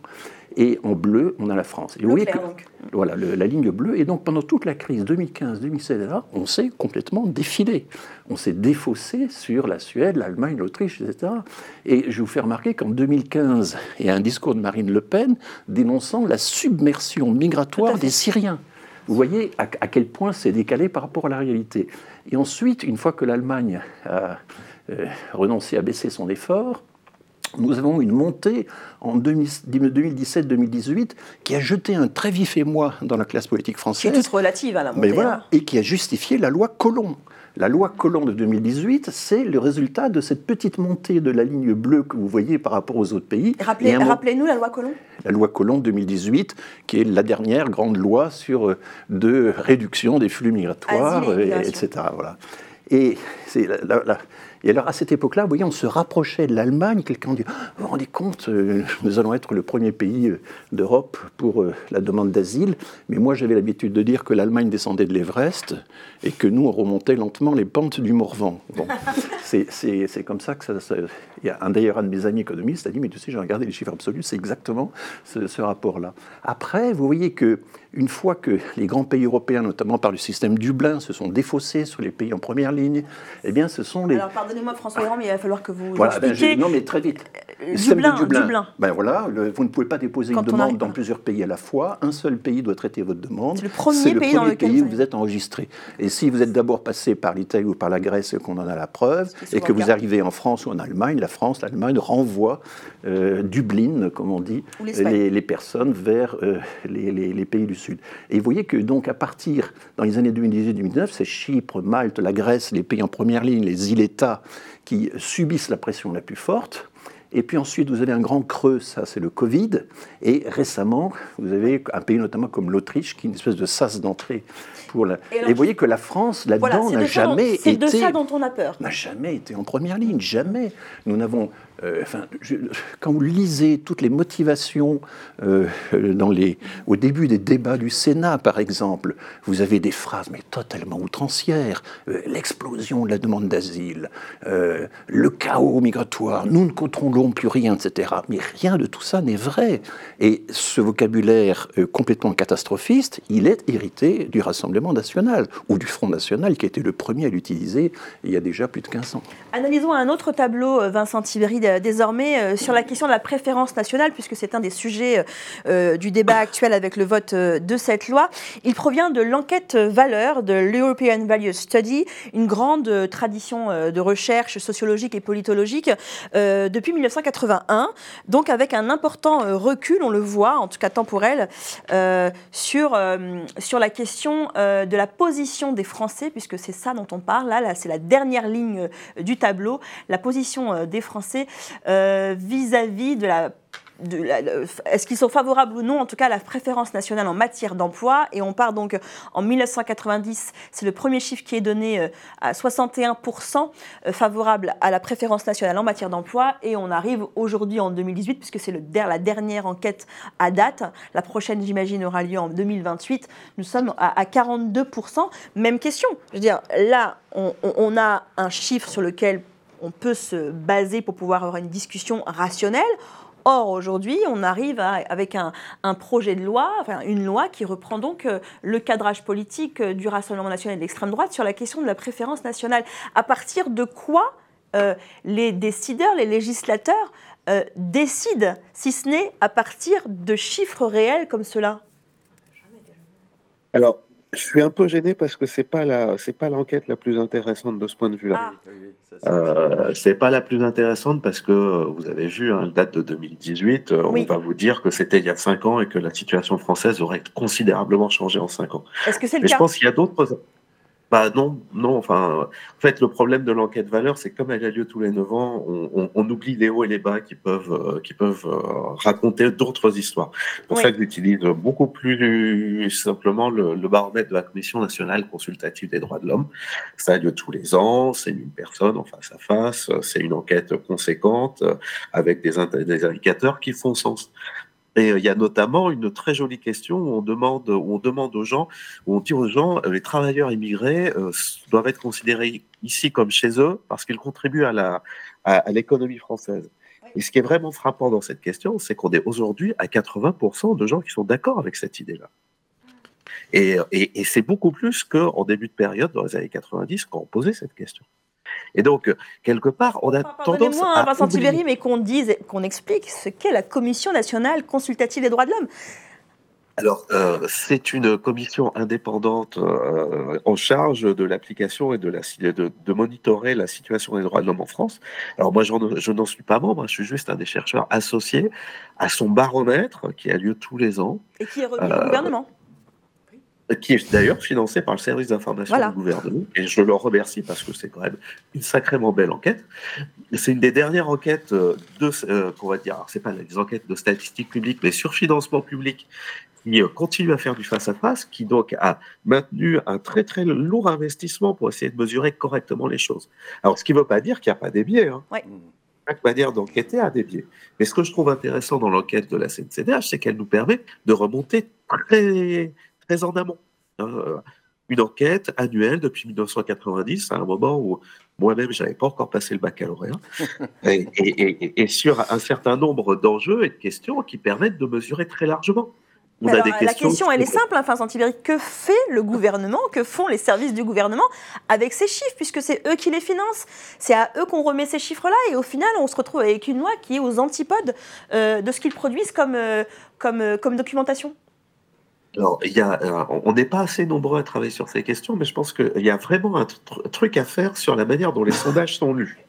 Et en bleu, on a la France. Et vous voyez clair, que- donc. voilà, le- la ligne bleue. Et donc pendant toute la crise 2015-2016, là, on s'est complètement défilé. On s'est défaussé sur la Suède, l'Allemagne, l'Autriche, etc. Et je vous fais remarquer qu'en 2015, il y a un discours de Marine Le Pen dénonçant la submersion migratoire des Syriens. Vous voyez à, à quel point c'est décalé par rapport à la réalité. Et ensuite, une fois que l'Allemagne a euh, renoncé à baisser son effort, nous avons une montée en 2017-2018 qui a jeté un très vif émoi dans la classe politique Qui est française. toute relative à la montée. Mais voilà, hein. et qui a justifié la loi Collomb. La loi Collomb de 2018, c'est le résultat de cette petite montée de la ligne bleue que vous voyez par rapport aux autres pays. Rappelez- Rappelez-nous la loi Colomb. la loi Collomb 2018, qui est la dernière grande loi sur euh, de réduction des flux migratoires, et etc. Voilà. Et c'est la- la- la- Et alors, à cette époque-là, vous voyez, on se rapprochait de l'Allemagne. Quelqu'un dit Vous vous rendez compte, euh, nous allons être le premier pays euh, d'Europe pour euh, la demande d'asile. Mais moi, j'avais l'habitude de dire que l'Allemagne descendait de l'Everest et que nous, on remontait lentement les pentes du Morvan. Bon, c'est comme ça que ça. Il y a un, d'ailleurs un de mes amis économistes a dit Mais tu sais, j'ai regardé les chiffres absolus, c'est exactement ce, ce rapport-là. Après, vous voyez que une fois que les grands pays européens, notamment par le système Dublin, se sont défaussés sur les pays en première ligne, eh bien, ce sont les. Alors, pardonnez-moi, François Héran, mais il va falloir que vous voilà, ben, expliquiez. non, mais très vite. Le Dublin, Dublin. Dublin. Ben voilà, vous ne pouvez pas déposer une demande dans plusieurs pays à la fois. Un seul pays doit traiter votre demande. C'est le premier, pays, dans lequel pays où vous êtes enregistré. Et si vous êtes d'abord passé par l'Italie ou par la Grèce, qu'on en a la preuve, et que vous arrivez en France ou en Allemagne, la France, l'Allemagne renvoie euh, Dublin, comme on dit, les, les, personnes vers euh, les, les, pays du Sud. Et vous voyez que donc à partir, dans les années 2018-2019, c'est Chypre, Malte, la Grèce, les pays en première ligne, les îles-États qui subissent la pression la plus forte. Et puis ensuite, vous avez un grand creux, ça c'est le Covid. Et récemment, vous avez un pays notamment comme l'Autriche, qui est une espèce de sas d'entrée pour la... Et, vous voyez que la France, là-dedans, n'a jamais été... C'est de ça dont on a peur. N'a jamais été en première ligne, jamais. Nous n'avons euh, quand vous lisez toutes les motivations euh, au début des débats du Sénat, par exemple, vous avez des phrases mais totalement outrancières. Euh, l'explosion de la demande d'asile, le chaos migratoire, nous ne contrôlons plus rien, etc. Mais rien de tout ça n'est vrai. Et ce vocabulaire complètement catastrophiste, il est hérité du Rassemblement national ou du Front national qui a été le premier à l'utiliser il y a déjà plus de 15 ans. Analysons un autre tableau, Vincent Tiberi, euh, désormais euh, sur la question de la préférence nationale, puisque c'est un des sujets euh, du débat actuel avec le vote de cette loi. Il provient de l'enquête valeur de l'European Value Study, une grande tradition de recherche sociologique et politologique depuis 1981, donc avec un important recul, on le voit, en tout cas temporel, sur, sur la question de la position des Français, puisque c'est ça dont on parle. Là, c'est la dernière ligne du tableau, la position des Français vis-à-vis de la est-ce qu'ils sont favorables ou non, en tout cas, à la préférence nationale en matière d'emploi Et on part donc en 1990, c'est le premier chiffre qui est donné euh, à 61% euh, favorable à la préférence nationale en matière d'emploi. Et on arrive aujourd'hui en 2018, puisque c'est la dernière enquête à date. La prochaine, j'imagine, aura lieu en 2028. Nous sommes à 42%. Même question. Je veux dire, là, on a un chiffre sur lequel on peut se baser pour pouvoir avoir une discussion rationnelle. Or, aujourd'hui, on arrive avec un, projet de loi, enfin, une loi qui reprend donc euh, le cadrage politique euh, du Rassemblement national et de l'extrême droite sur la question de la préférence nationale. À partir de quoi euh, les décideurs, les législateurs décident, si ce n'est à partir de chiffres réels comme cela? Alors, je suis un peu gêné parce que c'est pas la c'est pas l'enquête la plus intéressante de ce point de vue-là. Ah. Euh, c'est pas la plus intéressante parce que euh, vous avez vu, hein, date de 2018, euh, on va vous dire que c'était il y a cinq ans et que la situation française aurait considérablement changé en cinq ans. Est-ce que c'est le cas Je pense qu'il y a d'autres. Bah non, non. Enfin, en fait, le problème de l'enquête valeur, c'est que comme elle a lieu tous les 9 ans, on, on, oublie les hauts et les bas qui peuvent, euh, qui peuvent euh, raconter d'autres histoires. Pour ça que j'utilise beaucoup plus simplement le, le, baromètre de la Commission nationale consultative des droits de l'homme. Ça a lieu tous les ans, c'est une personne en face à face, c'est une enquête conséquente avec des, des indicateurs qui font sens. Et euh, il y a notamment une très jolie question où on demande, où on demande aux gens, où on dit aux gens, euh, les travailleurs immigrés euh, doivent être considérés ici comme chez eux parce qu'ils contribuent à la à, l'économie française. Et ce qui est vraiment frappant dans cette question, c'est qu'on est aujourd'hui à 80% de gens qui sont d'accord avec cette idée-là. Et, et, et c'est beaucoup plus qu'en début de période, dans les années 90, quand on posait cette question. Et donc, quelque part, on a tendance moi à... Vincent Tiberi, mais qu'on dise, qu'on explique ce qu'est la Commission nationale consultative des droits de l'homme. Alors, euh, c'est une commission indépendante euh, en charge de l'application et de, la, de, de, monitorer la situation des droits de l'homme en France. Alors moi, je n'en suis pas membre, je suis juste un des chercheurs associés à son baromètre qui a lieu tous les ans. Et qui est remis au euh, gouvernement qui est d'ailleurs financé par le service d'information du gouvernement. Et je le remercie parce que c'est quand même une sacrément belle enquête. C'est une des dernières enquêtes de, euh, qu'on va dire, c'est pas des enquêtes de statistiques publiques, mais sur financement public qui euh, continue à faire du face-à-face, qui donc a maintenu un très très lourd investissement pour essayer de mesurer correctement les choses. Alors, ce qui ne veut pas dire qu'il n'y a pas des biais. Hein. Chaque manière d'enquêter a des biais. Mais ce que je trouve intéressant dans l'enquête de la CNCDH, c'est qu'elle nous permet de remonter très, très en amont. Hein. Une enquête annuelle depuis 1990, à un moment où moi-même, je n'avais pas encore passé le baccalauréat, et, et, sur un certain nombre d'enjeux et de questions qui permettent de mesurer très largement la question, elle est simple, hein, Vincent Que fait le gouvernement, que font les services du gouvernement avec ces chiffres, puisque c'est eux qui les financent? C'est à eux qu'on remet ces chiffres-là, et au final, on se retrouve avec une loi qui est aux antipodes euh, de ce qu'ils produisent comme, euh, comme, euh, comme documentation. Alors, il y a, on n'est pas assez nombreux à travailler sur ces questions, mais je pense qu'il y a vraiment un truc à faire sur la manière dont les sondages sont lus.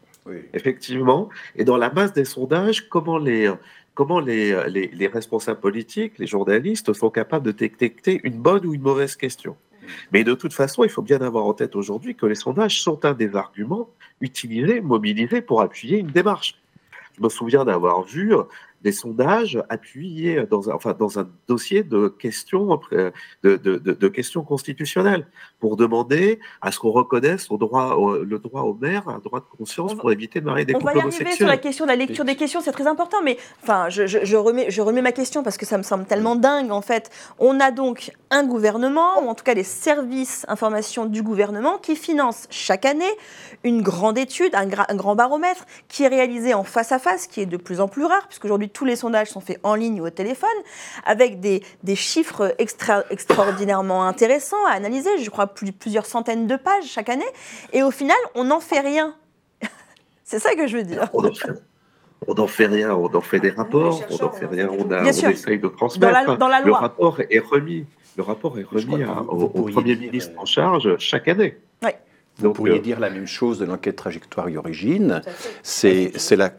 Effectivement. Et dans la masse des sondages, comment les, comment euh, les, les, responsables politiques, les journalistes sont capables de détecter une bonne ou une mauvaise question? Mais de toute façon, il faut bien avoir en tête aujourd'hui que les sondages sont un des arguments utilisés, mobilisés pour appuyer une démarche. Je me souviens d'avoir vu des sondages appuyés dans un, enfin, dans un dossier de questions, de, de, de, questions constitutionnelles pour demander à ce qu'on reconnaisse au droit, le droit au maire, un droit de conscience pour éviter de marier des couples homosexuels. On va y arriver sur la question de la lecture des questions, c'est très important, mais enfin, je, je, remets, je remets ma question parce que ça me semble tellement dingue en fait. On a donc un gouvernement, ou en tout cas les services information du gouvernement, qui financent chaque année une grande étude, un, un grand baromètre qui est réalisé en face à face, qui est de plus en plus rare, puisqu'aujourd'hui tous les sondages sont faits en ligne ou au téléphone, avec des, des chiffres extra, extraordinairement intéressants à analyser, je crois plus, plusieurs centaines de pages chaque année, et au final, on n'en fait rien. C'est ça que je veux dire. On n'en fait rien, on en fait des rapports, on n'en fait rien, on, a, on essaye de transmettre. Dans la, loi. Le rapport est remis, le rapport est remis au, au Premier ministre en charge chaque année. Vous pourriez euh, dire la même chose de l'enquête trajectoire et origine. C'est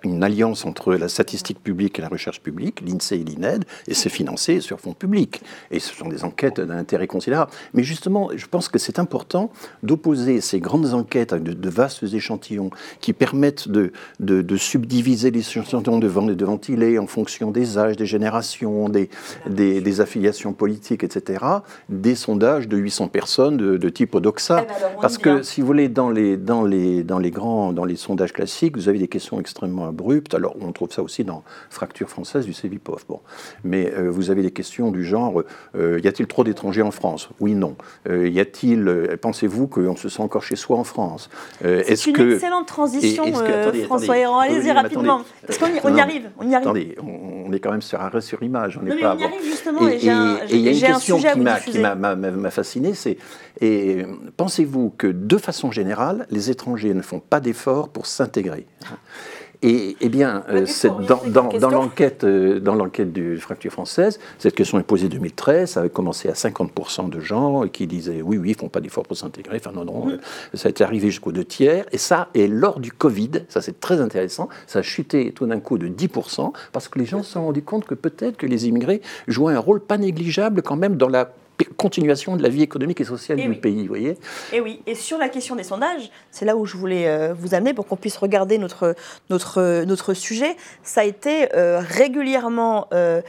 une alliance entre la statistique publique et la recherche publique, l'INSEE et l'INED, et c'est financé sur fonds publics. Et ce sont des enquêtes d'un intérêt considérable. Mais justement, je pense que c'est important d'opposer ces grandes enquêtes avec de, vastes échantillons qui permettent de, de, subdiviser les échantillons, de, de ventiler en fonction des âges, des générations, des, des, affiliations politiques, etc., des sondages de 800 personnes de, type Odoxa. Eh ben Parce que si vous voulez, dans les, dans les, dans les grands, dans les sondages classiques, vous avez des questions extrêmement abruptes. Alors, on trouve ça aussi dans Fracture française du CEVIPOF. Bon. Mais euh, vous avez des questions du genre euh, y a-t-il trop d'étrangers en France? Oui, non. Euh, y a-t-il, pensez-vous qu'on se sent encore chez soi en France? C'est une que, excellente transition, François Héran. Allez-y rapidement. parce qu'on y, on y arrive. On y arrive. Attendez, on, est quand même sur arrêt sur image. On, non, mais on y arrive justement. Et, il y a une question qui m'a fasciné c'est pensez-vous que de façon générale, les étrangers ne font pas d'efforts pour s'intégrer? Et eh bien, euh, dans, dans, l'enquête, euh, dans l'enquête du Fracture française, cette question est posée en 2013. Ça avait commencé à 50% de gens qui disaient oui, oui, ils font pas d'efforts pour s'intégrer. Enfin non, non, euh, ça a été arrivé jusqu'aux deux tiers. Et ça, et lors du Covid, ça c'est très intéressant, ça a chuté tout d'un coup de 10% parce que les gens se sont rendus compte que peut-être que les immigrés jouaient un rôle pas négligeable quand même dans la continuation de la vie économique et sociale du pays, vous voyez Et oui, et sur la question des sondages, c'est là où je voulais euh, vous amener pour qu'on puisse regarder notre, notre, notre sujet. Ça a été euh, régulièrement euh,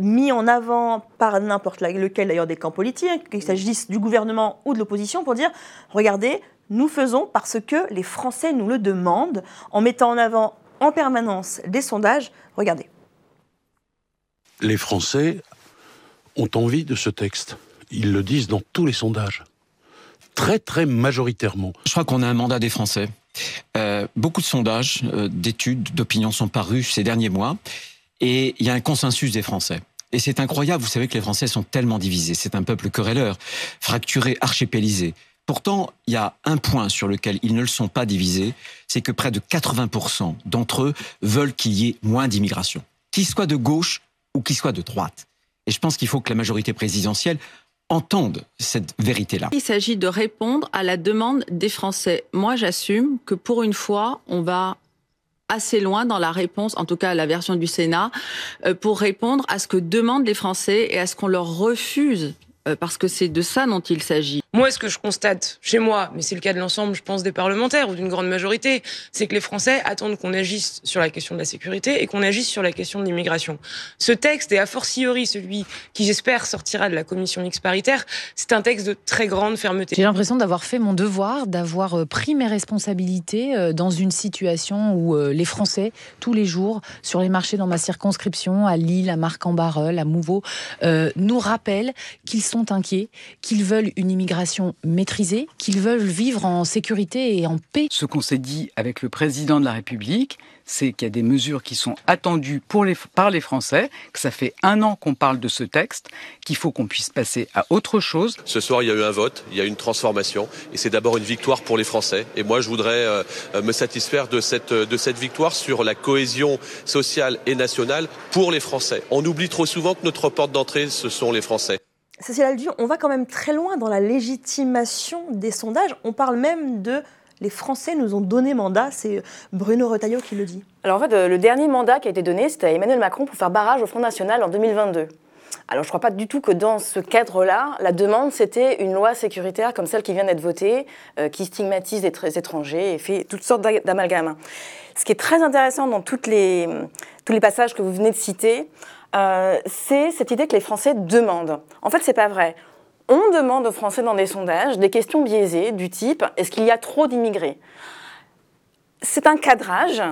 mis en avant par n'importe lequel d'ailleurs des camps politiques, qu'il s'agisse du gouvernement ou de l'opposition, pour dire, regardez, nous faisons parce que les Français nous le demandent, en mettant en avant en permanence des sondages. Regardez. Les Français ont envie de ce texte. Ils le disent dans tous les sondages. Très, très majoritairement. Je crois qu'on a un mandat des Français. Euh, beaucoup de sondages, euh, d'études, d'opinions sont parus ces derniers mois. Et il y a un consensus des Français. Et c'est incroyable, vous savez que les Français sont tellement divisés. C'est un peuple querelleur, fracturé, archipélisé. Pourtant, il y a un point sur lequel ils ne le sont pas divisés, c'est que près de 80% d'entre eux veulent qu'il y ait moins d'immigration. Qu'ils soient de gauche ou qu'ils soient de droite. Et je pense qu'il faut que la majorité présidentielle entende cette vérité-là. Il s'agit de répondre à la demande des Français. Moi, j'assume que pour une fois, on va assez loin dans la réponse, en tout cas la version du Sénat, euh, pour répondre à ce que demandent les Français et à ce qu'on leur refuse parce que c'est de ça dont il s'agit. Moi, ce que je constate chez moi, mais c'est le cas de l'ensemble, je pense, des parlementaires ou d'une grande majorité, c'est que les Français attendent qu'on agisse sur la question de la sécurité et qu'on agisse sur la question de l'immigration. Ce texte, et a fortiori celui qui, j'espère, sortira de la commission mixte paritaire, c'est un texte de très grande fermeté. J'ai l'impression d'avoir fait mon devoir, d'avoir euh, pris mes responsabilités euh, dans une situation où les Français, tous les jours, sur les marchés dans ma circonscription, à Lille, à Marc-en-Barœul, à Mouveau, nous rappellent qu'ils sont inquiets, qu'ils veulent une immigration maîtrisée, qu'ils veulent vivre en sécurité et en paix. Ce qu'on s'est dit avec le président de la République, c'est qu'il y a des mesures qui sont attendues pour les, par les Français, que ça fait un an qu'on parle de ce texte, qu'il faut qu'on puisse passer à autre chose. Ce soir, il y a eu un vote, il y a eu une transformation, et c'est d'abord une victoire pour les Français. Et moi, je voudrais euh, me satisfaire de cette, de cette victoire sur la cohésion sociale et nationale pour les Français. On oublie trop souvent que notre porte d'entrée, ce sont les Français. Cécile Aldieu, on va quand même très loin dans la légitimation des sondages. On parle même de les Français nous ont donné mandat. C'est Bruno Retailleau qui le dit. Alors en fait, le dernier mandat qui a été donné, c'était à Emmanuel Macron pour faire barrage au Front National en 2022. Alors je ne crois pas du tout que dans ce cadre-là, la demande, c'était une loi sécuritaire comme celle qui vient d'être votée, euh, qui stigmatise les étrangers et fait toutes sortes d'amalgames. Ce qui est très intéressant dans toutes les, tous les passages que vous venez de citer, euh, c'est cette idée que les Français demandent. En fait, c'est pas vrai. On demande aux Français dans des sondages des questions biaisées du type est-ce qu'il y a trop d'immigrés? C'est un cadrage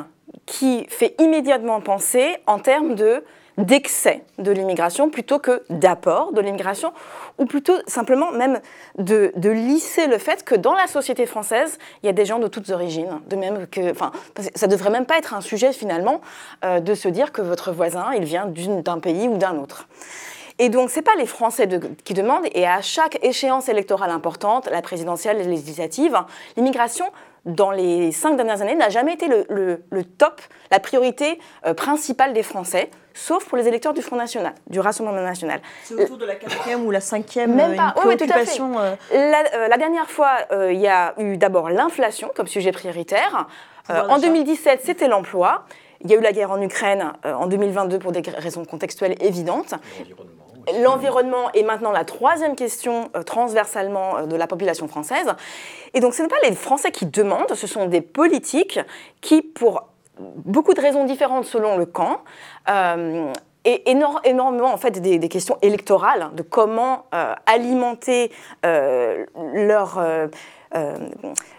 qui fait immédiatement penser en termes de d'excès de l'immigration plutôt que d'apport de l'immigration, ou plutôt simplement même de, lisser le fait que dans la société française, il y a des gens de toutes origines, de même que, enfin, ça devrait même pas être un sujet finalement euh, de se dire que votre voisin, il vient d'un pays ou d'un autre. Et donc, ce n'est pas les Français qui demandent, et à chaque échéance électorale importante, la présidentielle, les législatives, l'immigration dans les cinq dernières années, n'a jamais été le, top, la priorité euh, principale des Français, sauf pour les électeurs du Front National, du Rassemblement National. C'est autour de la quatrième ou la cinquième Même euh, pas. oui, tout à fait. Euh. La, dernière fois, il y a eu d'abord l'inflation comme sujet prioritaire. en 2017, c'était l'emploi. Il y a eu la guerre en Ukraine en 2022 pour des raisons contextuelles évidentes. L'environnement est maintenant la troisième question euh, transversalement euh, de la population française. Et donc ce n'est pas les Français qui demandent, ce sont des politiques qui, pour beaucoup de raisons différentes selon le camp, euh, et énormément en fait des, questions électorales de comment alimenter leur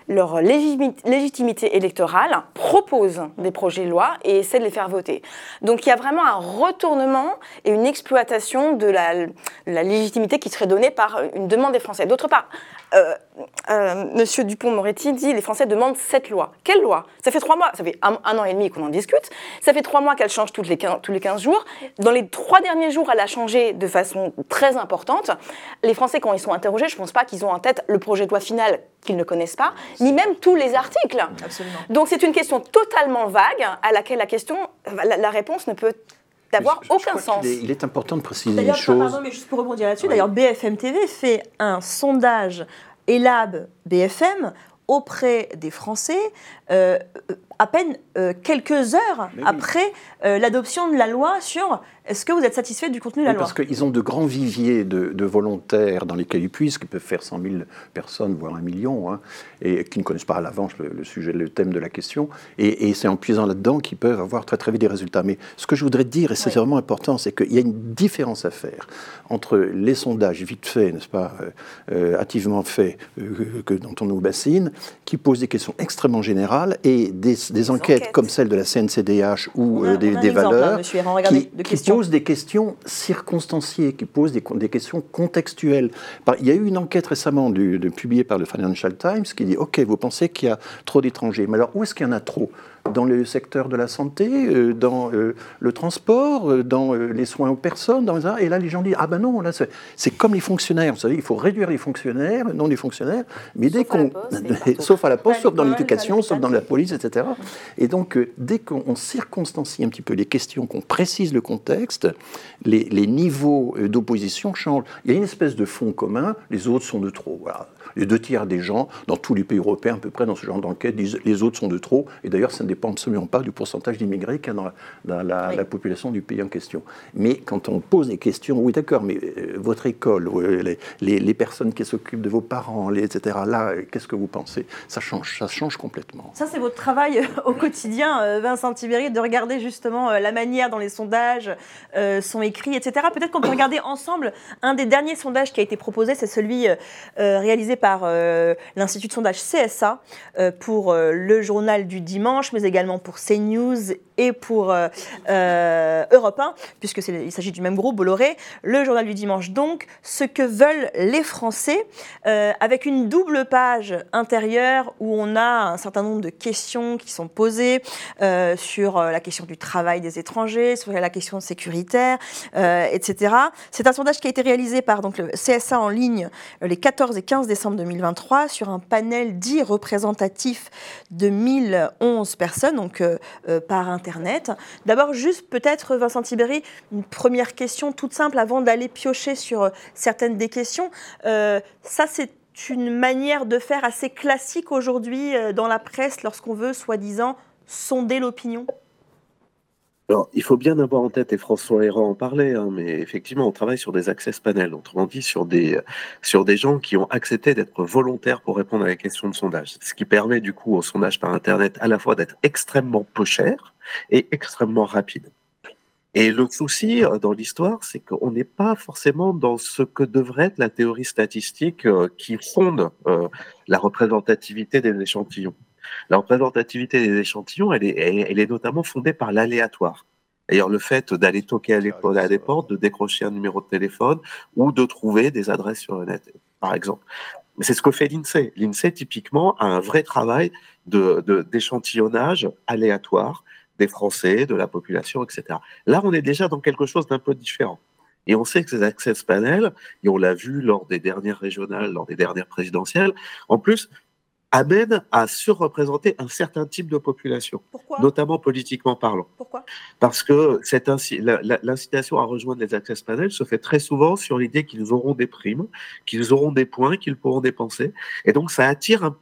leur légitimité électorale, proposent des projets de loi et essaient de les faire voter. Donc il y a vraiment un retournement et une exploitation de la, légitimité qui serait donnée par une demande des Français. D'autre part, euh, euh, Monsieur Dupont-Moretti dit les Français demandent cette loi. Quelle loi? Ça fait trois mois, ça fait un, an et demi qu'on en discute. Ça fait trois mois qu'elle change toutes les tous les 15 jours. Dans les trois derniers jours, elle a changé de façon très importante. Les Français, quand ils sont interrogés, je ne pense pas qu'ils ont en tête le projet de loi final qu'ils ne connaissent pas, ni même tous les articles. Absolument. Donc c'est une question totalement vague à laquelle la question, la, réponse ne peut avoir aucun sens. Il est, important de préciser les choses. Pardon, mais juste pour rebondir là-dessus, d'ailleurs, BFM TV fait un sondage ELAB BFM auprès des Français euh, à peine euh, quelques heures après euh, l'adoption de la loi sur est-ce que vous êtes satisfait du contenu de la loi Parce qu'ils ont de grands viviers de, volontaires dans lesquels ils puissent, qui peuvent faire 100 000 personnes, voire un million, hein, et qui ne connaissent pas à l'avance le, sujet, le thème de la question. Et, c'est en puisant là-dedans qu'ils peuvent avoir très très vite des résultats. Mais ce que je voudrais dire, et c'est vraiment important, c'est qu'il y a une différence à faire entre les sondages vite faits, n'est-ce pas, euh, hâtivement faits, que, dont on nous bassine, qui posent des questions extrêmement générales, et des, enquêtes, comme celle de la CNCDH ou des, valeurs, qui, posent des questions circonstanciées, qui posent des, des questions contextuelles. Il y a eu une enquête récemment du, de, publiée par le Financial Times qui dit, OK, vous pensez qu'il y a trop d'étrangers, mais alors où est-ce qu'il y en a trop? Dans le secteur de la santé, euh, dans euh, le transport, euh, dans les soins aux personnes. Dans Et là, les gens disent Ah ben non, là, c'est comme les fonctionnaires. Vous savez, il faut réduire les fonctionnaires, non les fonctionnaires. Mais dès qu'on. Sauf à la poste, sauf dans l'éducation, sauf dans la police, etc. Et donc, dès qu'on circonstancie un petit peu les questions, qu'on précise le contexte, les, les niveaux d'opposition changent. Il y a une espèce de fond commun, les autres sont de trop. Voilà. Les deux tiers des gens, dans tous les pays européens à peu près, dans ce genre d'enquête, disent les autres sont de trop. Et d'ailleurs, ça ne dépend absolument pas du pourcentage d'immigrés qu'il y a dans, la, population du pays en question. Mais quand on pose des questions, oui d'accord, mais euh, votre école, les, les, personnes qui s'occupent de vos parents, les, etc., là, qu'est-ce que vous pensez? Ça change, ça change complètement. Ça, c'est votre travail au quotidien, Vincent Tibéry, de regarder justement la manière dont les sondages sont écrits, etc. Peut-être qu'on peut regarder ensemble un des derniers sondages qui a été proposé, c'est celui réalisé par l'Institut de sondage CSA pour le journal du dimanche, mais également pour CNews et pour euh, euh, Europe 1, puisqu'il s'agit du même groupe, Bolloré, le journal du dimanche donc, ce que veulent les Français, euh, avec une double page intérieure où on a un certain nombre de questions qui sont posées sur la question du travail des étrangers, sur la question sécuritaire, etc. C'est un sondage qui a été réalisé par donc, le CSA en ligne les 14 et 15 décembre 2023 sur un panel dit représentatif de 1011 personnes, donc par D'abord, juste peut-être, Vincent Tibéry, une première question toute simple avant d'aller piocher sur euh, certaines des questions. Euh, ça, c'est une manière de faire assez classique aujourd'hui euh, dans la presse lorsqu'on veut, soi-disant, sonder l'opinion? Il faut bien avoir en tête, et François Héran en parlait, hein, mais effectivement, on travaille sur des access panels, autrement dit sur des, sur des gens qui ont accepté d'être volontaires pour répondre à la question de sondage. Ce qui permet du coup au sondage par Internet à la fois d'être extrêmement peu cher et extrêmement rapide. Et le souci euh, dans l'histoire, c'est qu'on n'est pas forcément dans ce que devrait être la théorie statistique euh, qui fonde euh, la représentativité des échantillons. La représentativité des échantillons, elle est, notamment fondée par l'aléatoire. D'ailleurs, le fait d'aller toquer à, des portes, de décrocher un numéro de téléphone ou de trouver des adresses sur le net, par exemple. Mais c'est ce que fait l'INSEE. L'INSEE, typiquement, a un vrai travail d'échantillonnage aléatoire des Français, de la population, etc. Là, on est déjà dans quelque chose d'un peu différent. Et on sait que ces access panels, et on l'a vu lors des dernières régionales, lors des dernières présidentielles, en plus, amènent à surreprésenter un certain type de population, notamment politiquement parlant. Pourquoi? Parce que l'incitation à rejoindre les access panels se fait très souvent sur l'idée qu'ils auront des primes, qu'ils auront des points, qu'ils pourront dépenser. Et donc, ça attire un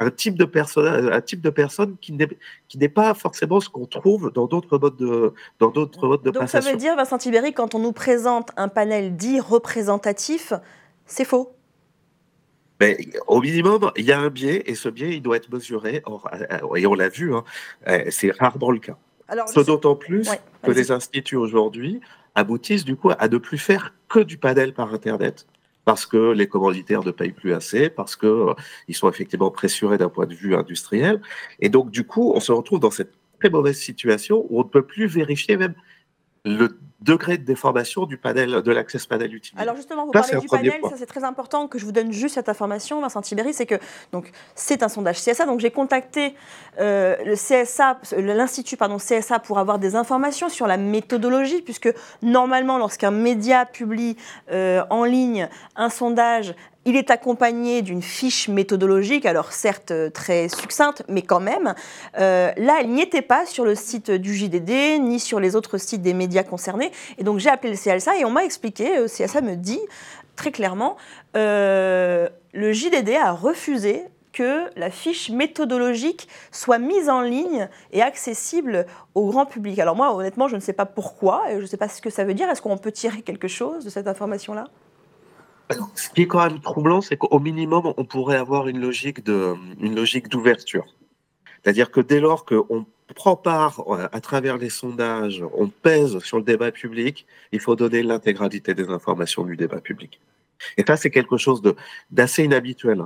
un type de personne, un type de personne qui n'est pas forcément ce qu'on trouve dans d'autres modes de dans d'autres modes de Donc ça veut dire, Vincent Tibéry, quand on nous présente un panel dit représentatif, c'est faux? Mais au minimum, il y a un biais et ce biais, il doit être mesuré. Euh, et on l'a vu, hein, euh, c'est rarement le cas. ce d'autant plus que les instituts aujourd'hui aboutissent du coup à ne plus faire que du panel par Internet parce que les commanditaires ne payent plus assez, parce qu'ils euh, sont effectivement pressurés d'un point de vue industriel. Et donc, du coup, on se retrouve dans cette très mauvaise situation où on ne peut plus vérifier même le degré de déformation du panel, de l'access panel utilisé. Alors justement, vous parlez du panel, ça c'est très important que je vous donne juste cette information, Vincent Tibéry, c'est que donc c'est un sondage CSA, donc j'ai contacté euh, le CSA, l'institut pardon CSA pour avoir des informations sur la méthodologie, puisque normalement lorsqu'un média publie euh, en ligne un sondage, il est accompagné d'une fiche méthodologique, alors certes euh, très succincte, mais quand même. Euh, là, elle n'y était pas sur le site du JDD, ni sur les autres sites des médias concernés. Et donc j'ai appelé le CSA et on m'a expliqué, le euh, CSA me dit très clairement, le JDD a refusé que la fiche méthodologique soit mise en ligne et accessible au grand public. Alors moi, honnêtement, je ne sais pas pourquoi, je ne sais pas ce que ça veut dire. Est-ce qu'on peut tirer quelque chose de cette information-là? Ce qui est quand même troublant, c'est qu'au minimum, on pourrait avoir une logique d'ouverture. C'est-à-dire que dès lors qu'on prend part euh, à travers les sondages, on pèse sur le débat public, il faut donner l'intégralité des informations du débat public. Et ça, c'est quelque chose d'assez inhabituel.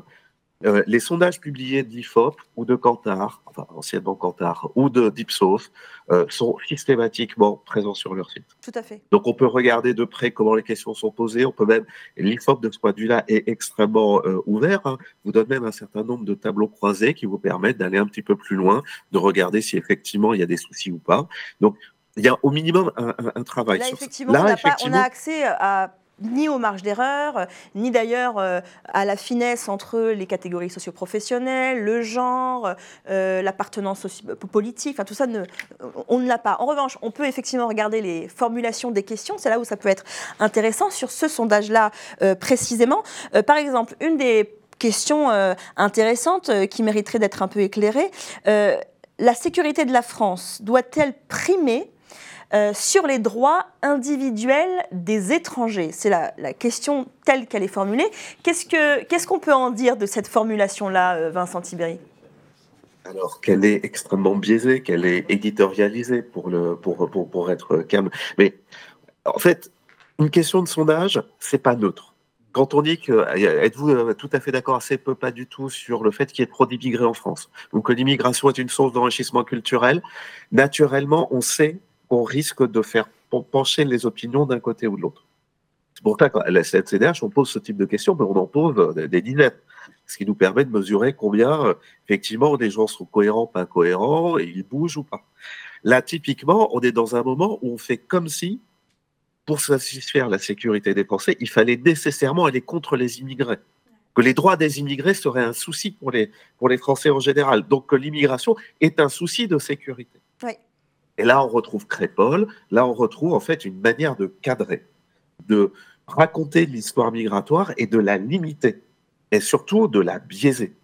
Euh, les sondages publiés de l'IFOP ou de Kantar, enfin anciennement Kantar, ou de Dipsos, euh, sont systématiquement présents sur leur site. Tout à fait. Donc on peut regarder de près comment les questions sont posées. On peut même, l'IFOP de ce point de vue-là est extrêmement euh, ouvert. Hein. Vous donne même un certain nombre de tableaux croisés qui vous permettent d'aller un petit peu plus loin, de regarder si effectivement il y a des soucis ou pas. Donc il y a au minimum un, travail. Là, effectivement, on, on a accès à ni aux marges d'erreur, ni d'ailleurs euh, à la finesse entre les catégories socioprofessionnelles, le genre, euh, l'appartenance politique, enfin tout ça, on ne l'a pas. En revanche, on peut effectivement regarder les formulations des questions, c'est là où ça peut être intéressant sur ce sondage-là euh, précisément. par exemple, une des question intéressante qui mériterait d'être un peu éclairée. la sécurité de la France doit-elle primer sur les droits individuels des étrangers C'est la, question telle qu'elle est formulée. Qu'est-ce qu'on peut en dire de cette formulation-là, Vincent Tibéry alors qu'elle est extrêmement biaisée, qu'elle est éditorialisée pour, le, pour, pour, pour être calme. Mais en fait, une question de sondage, c'est pas neutre. Quand on dit que, êtes-vous euh, tout à fait d'accord, assez peu, pas du tout, sur le fait qu'il y ait trop d'immigrés en France, ou que l'immigration est une source d'enrichissement culturel, naturellement, on sait qu'on risque de faire pencher les opinions d'un côté ou de l'autre. C'est pour ça qu'à la CNCDH, on pose ce type de questions, mais on en pose euh, des dizaines ce qui nous permet de mesurer combien, euh, effectivement, les gens sont cohérents, pas cohérents, et ils bougent ou pas. Là, typiquement, on est dans un moment où on fait comme si, pour satisfaire la sécurité des Français, il fallait nécessairement aller contre les immigrés. Que les droits des immigrés seraient un souci pour les, pour les Français en général. Donc que l'immigration est un souci de sécurité. Et là, on retrouve Crépol, là, on retrouve en fait une manière de cadrer, de raconter l'histoire migratoire et de la limiter et surtout de la biaiser.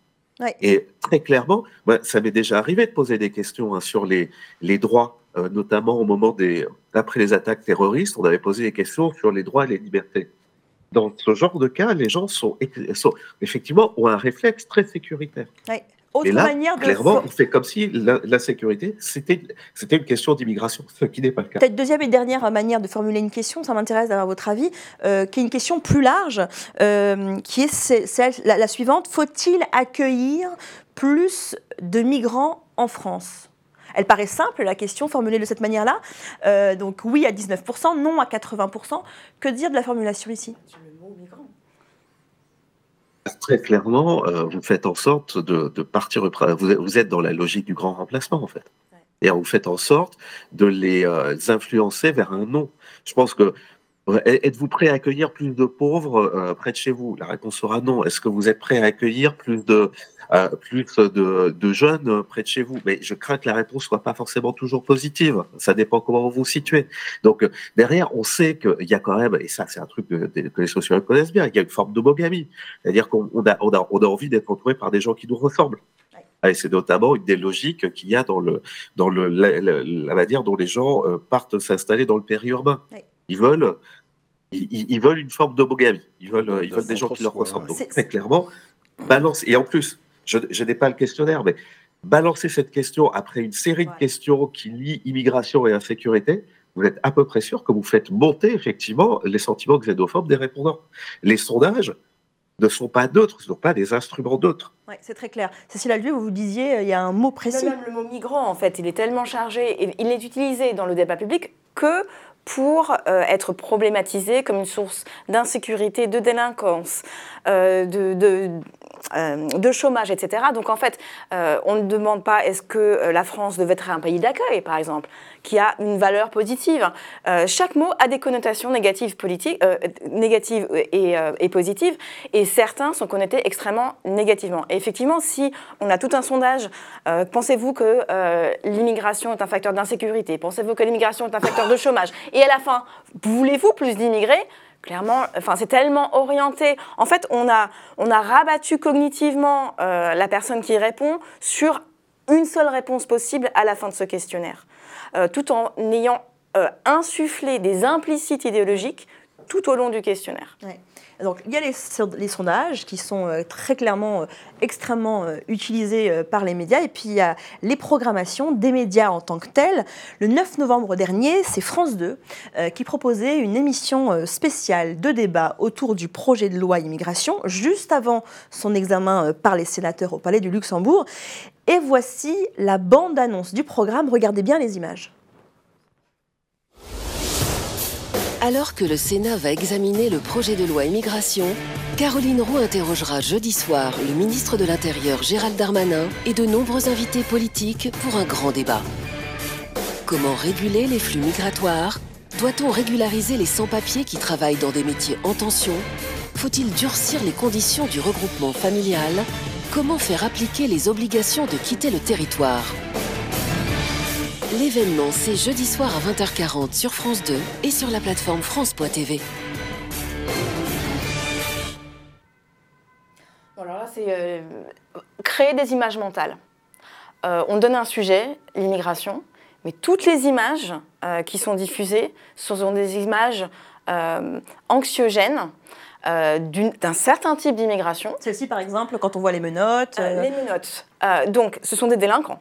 Et très clairement, ça m'est déjà arrivé de poser des questions hein, sur les, les droits, euh, notamment au moment des, après les attaques terroristes, on avait posé des questions sur les droits et les libertés. Dans ce genre de cas, les gens sont, sont effectivement ont un réflexe très sécuritaire. Autre et là, manière de clairement, on fait comme si la, sécurité, c'était une question d'immigration, ce qui n'est pas le cas. Peut-être deuxième et dernière manière de formuler une question, ça m'intéresse d'avoir votre avis, euh, qui est une question plus large, euh, qui est celle, la, suivante. Faut-il accueillir plus de migrants en France? Elle paraît simple, la question formulée de cette manière-là. Euh, donc oui à 19%, non à 80%. Que dire de la formulation ici? Très clairement, euh, vous faites en sorte de, partir. Vous, êtes dans la logique du grand remplacement, en fait. Et vous faites en sorte de les euh, influencer vers un non. Je pense que Êtes-vous prêt à accueillir plus de pauvres euh, près de chez vous? La réponse sera non. Est-ce que vous êtes prêt à accueillir plus de, plus de, jeunes près de chez vous? Mais je crains que la réponse soit pas forcément toujours positive. Ça dépend comment vous vous situez. Donc derrière, on sait qu'il y a quand même, et ça c'est un truc que, les sociologues connaissent bien, il y a une forme d'homogamie. C'est-à-dire qu'on a, on a, on a envie d'être entouré par des gens qui nous ressemblent. Et c'est notamment une des logiques qu'il y a dans le, dans le, la, manière dont les gens euh, partent s'installer dans le périurbain. Ils veulent ils, veulent une forme d'homogamie. Ils veulent, ils veulent des gens qui leur ressemblent. Donc, très clairement, balance. Et en plus, je, n'ai pas le questionnaire, mais balancer cette question après une série de questions qui lient immigration et insécurité, vous êtes à peu près sûr que vous faites monter effectivement les sentiments xénophobes des répondants. Les sondages ne sont pas d'autres, ne sont pas des instruments d'autres. Oui, c'est très clair. Cécile Alvieux, vous vous disiez, il y a un mot précis. Même le mot migrant, en fait, il est tellement chargé, et il est utilisé dans le débat public que pour euh, être problématisé comme une source d'insécurité, de délinquance, euh, de, euh, de, chômage, etc. Donc en fait, on ne demande pas est-ce que la France devait être un pays d'accueil, par exemple, qui a une valeur positive. chaque mot a des connotations négatives, politiques, négatives et, et, positives, et certains sont connotés extrêmement négativement. Et effectivement, si on a tout un sondage, pensez-vous que l'immigration est un facteur d'insécurité? Pensez-vous que l'immigration est un facteur de chômage? Et à la fin, voulez-vous plus d'immigrés Clairement, enfin, c'est tellement orienté. En fait, on a, on a rabattu cognitivement euh, la personne qui répond sur une seule réponse possible à la fin de ce questionnaire, euh, tout en ayant euh, insufflé des implicites idéologiques tout au long du questionnaire. Donc, il y a les, sondages qui sont euh, très clairement euh, extrêmement euh, utilisés par les médias, et puis il y a les programmations des médias en tant que tels. Le 9 novembre dernier, c'est France 2 qui proposait une émission spéciale de débat autour du projet de loi immigration, juste avant son examen par les sénateurs au Palais du Luxembourg. Et voici la bande-annonce du programme. Regardez bien les images. Alors que le Sénat va examiner le projet de loi immigration, Caroline Roux interrogera jeudi soir le ministre de l'Intérieur Gérald Darmanin et de nombreux invités politiques pour un grand débat. Comment réguler les flux migratoires? Doit-on régulariser les sans-papiers qui travaillent dans des métiers en tension? Faut-il durcir les conditions du regroupement familial? Comment faire appliquer les obligations de quitter le territoire L'événement, c'est jeudi soir à 20h40 sur France 2 et sur la plateforme France.tv. c'est euh, créer des images mentales. Euh, on donne un sujet, l'immigration, mais toutes les images euh, qui sont diffusées sont des images anxiogènes euh, d'un certain type d'immigration. Celle-ci, par exemple, quand on voit les menottes. Euh, les menottes. Euh, donc, ce sont des délinquants.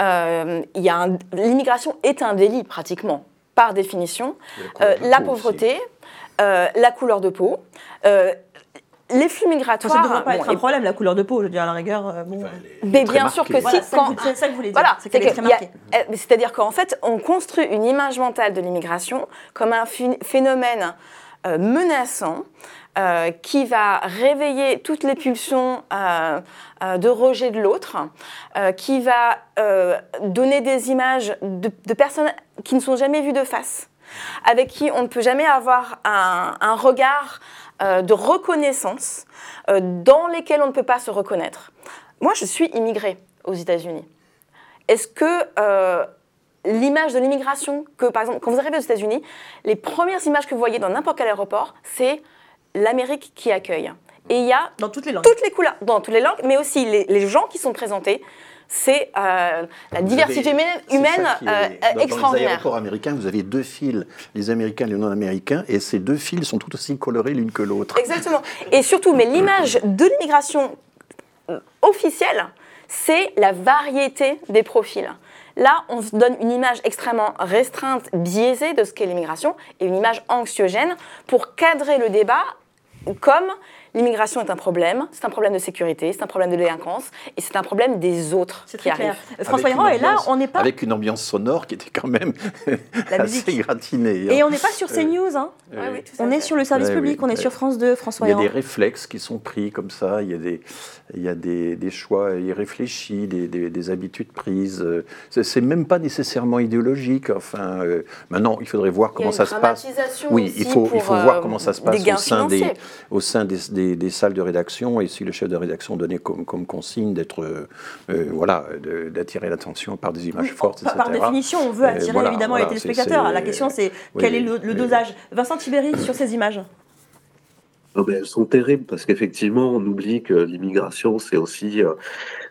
Euh, il y a un- L'immigration est un délit, pratiquement, par définition. Euh, la pauvreté, euh, la couleur de peau, euh, les flux Ça ne migratoires. devrait pas bon, être un problème, la couleur de peau, je veux dire, à la rigueur. euh, bon. mais bien sûr que Voilà, si, c'est ça que quand... vous- c'est ça que vous voulez dire. Voilà, c'est qu'elle est que a- euh, C'est-à-dire qu'en fait, on construit une image mentale de l'immigration comme un phénomène euh, menaçant euh, qui va réveiller toutes les pulsions euh, de rejet de l'autre, qui va donner des images de, personnes qui ne sont jamais vues de face, avec qui on ne peut jamais avoir un, un regard de reconnaissance, dans lesquels on ne peut pas se reconnaître. Moi, je suis immigrée aux États-Unis. Est-ce que l'image de l'immigration, que par exemple, quand vous arrivez aux États-Unis, les premières images que vous voyez dans n'importe quel aéroport, c'est l'Amérique qui accueille. Et il y a dans toutes les langues, toutes les couleurs, dans toutes les langues, mais aussi les, les gens qui sont présentés. C'est euh, la diversité avez- humaine, est- euh, dans- Dans les extraordinaire. aéroports américains, vous avez deux fils, les Américains et les non-Américains, et ces deux fils sont tout aussi colorés l'une que l'autre. Exactement. Et surtout, mais l'image de l'immigration officielle, c'est la variété des profils. Là, on se donne une image extrêmement restreinte, biaisée de ce qu'est l'immigration, et une image anxiogène pour cadrer le débat comme l'immigration est un problème, c'est un problème de sécurité, c'est un problème de délinquance, et c'est un problème des autres qui très clair. arrivent. Euh, François Héran est là, on n'est pas... Avec une ambiance sonore qui était quand même La assez musique. gratinée. Et hein. on n'est pas sur Euh, CNews, hein. euh, oui. on est sur le service Ouais, public, oui, on est ouais. sur France 2, François Il y a Héran. des réflexes qui sont pris comme ça, il y a des, il y a des, des choix irréfléchis, des, des- des habitudes prises. Euh, C'est même pas nécessairement idéologique. Enfin, euh, maintenant, il faudrait voir Il y a comment une ça se passe. Oui, il faut, il faut euh, voir comment ça se passe gains au sein, des, financiers. au sein des, des- des salles de rédaction et si le chef de rédaction donnait comme, comme consigne d'être, euh, euh, voilà, d'attirer l'attention par des images fortes, Par, etc. par définition, on veut Euh, attirer voilà, évidemment voilà, les téléspectateurs. La question, c'est oui, quel est le, le oui. dosage Vincent Tibéry, sur ces images Non, mais elles sont terribles parce qu'effectivement, on oublie que l'immigration, c'est aussi, euh,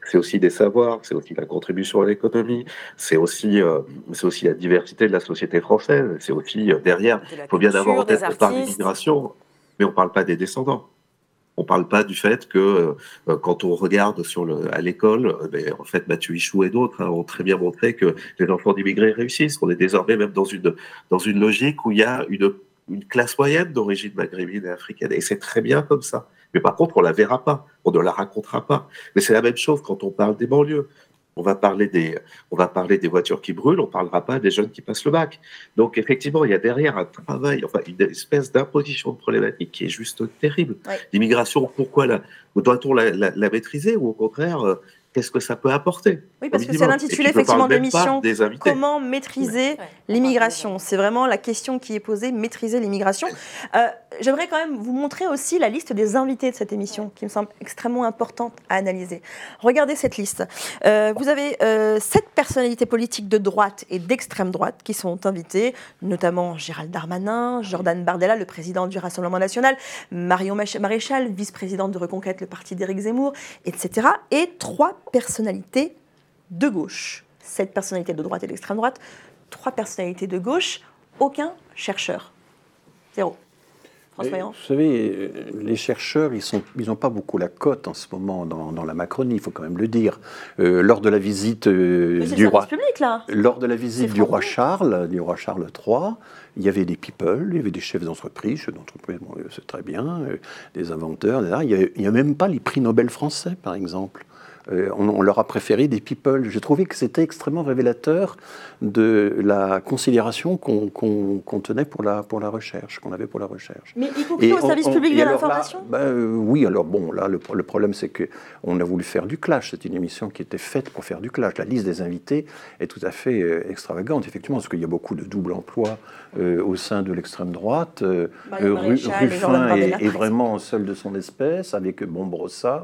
c'est aussi des savoirs, c'est aussi la contribution à l'économie, c'est aussi, euh, c'est aussi la diversité de la société française, c'est aussi euh, derrière. Il faut bien avoir en tête qu'on parle d'immigration, mais on parle pas des descendants. On parle pas du fait que euh, quand on regarde à l'école, euh, ben, en fait Mathieu Ichou et d'autres hein, ont très bien montré que les enfants d'immigrés réussissent. On est désormais même dans une dans une logique où il y a une une classe moyenne d'origine maghrébine et africaine. Et c'est très bien comme ça. Mais par contre, on la verra pas, on ne la racontera pas. Mais c'est la même chose quand on parle des banlieues. On va parler des, on va parler des voitures qui brûlent, on parlera pas des jeunes qui passent le bac. Donc effectivement, il y a derrière un travail, enfin une espèce d'imposition de problématique qui est juste terrible. Ouais. L'immigration, pourquoi la, doit-on la, la- la maîtriser ou au contraire, euh, qu'est-ce que ça peut apporter Oui, parce que c'est l'intitulé effectivement de l'émission. Comment maîtriser l'immigration C'est vraiment la question qui est posée, maîtriser l'immigration. Euh, J'aimerais quand même vous montrer aussi la liste des invités de cette émission, qui me semble extrêmement importante à analyser. Regardez cette liste. Euh, vous avez euh, sept personnalités politiques de droite et d'extrême droite qui sont invitées, notamment Gérald Darmanin, Jordan Bardella, le président du Rassemblement national, Marion Maréchal, vice-présidente de Reconquête, le parti d'Éric Zemmour, etc. Et trois personnalités de gauche. Sept personnalités de droite et d'extrême droite, trois personnalités de gauche, aucun chercheur. Zéro. François Mais, Vous savez, euh, les chercheurs, ils n'ont ils ont pas beaucoup la cote en ce moment dans, dans la Macronie, il faut quand même le dire. Euh, lors de la visite euh, du roi, service public, là. lors de la visite du roi Charles, du roi Charles III, il y avait des people, il y avait des chefs d'entreprise, chefs d'entreprise, bon, c'est très bien, euh, des inventeurs, etc. Il n'y a, même pas les prix Nobel français, par exemple. Euh, on, on leur a préféré des people. J'ai trouvé que c'était extrêmement révélateur de la considération qu'on qu'on- qu'on tenait pour la, pour la recherche, qu'on avait pour la recherche. Mais y compris au on- service on- public de l'information? ben, euh, Oui, alors bon, là, le, le problème, c'est que on a voulu faire du clash. C'est une émission qui était faite pour faire du clash. La liste des invités est tout à fait euh, extravagante, effectivement, parce qu'il y a beaucoup de double emploi euh, au sein de l'extrême droite. Euh, euh, Maréchal Ruffin est, est vraiment seul de son espèce, avec Bon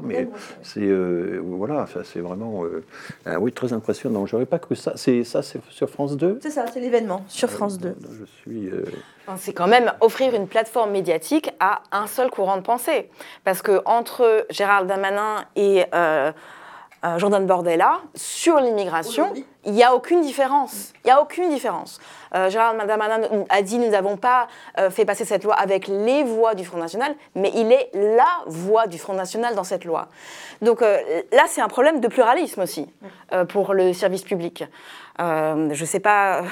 mais c'est euh, voilà. c'est vraiment ah oui, très impressionnant. J'aurais pas cru ça. C'est ça, c'est sur France 2 C'est ça, c'est l'événement sur France 2. je suis. C'est quand même offrir une plateforme médiatique à un seul courant de pensée. Parce que entre Gérald Damanin et euh, Jordan Bordella sur l'immigration, il n'y a aucune différence. Il n'y a aucune différence. Euh, Darmanin a dit nous n'avons pas euh, fait passer cette loi avec les voix du Front National, mais il est la voix du Front National dans cette loi. Donc euh, là, c'est un problème de pluralisme aussi pour le service public. je ne sais pas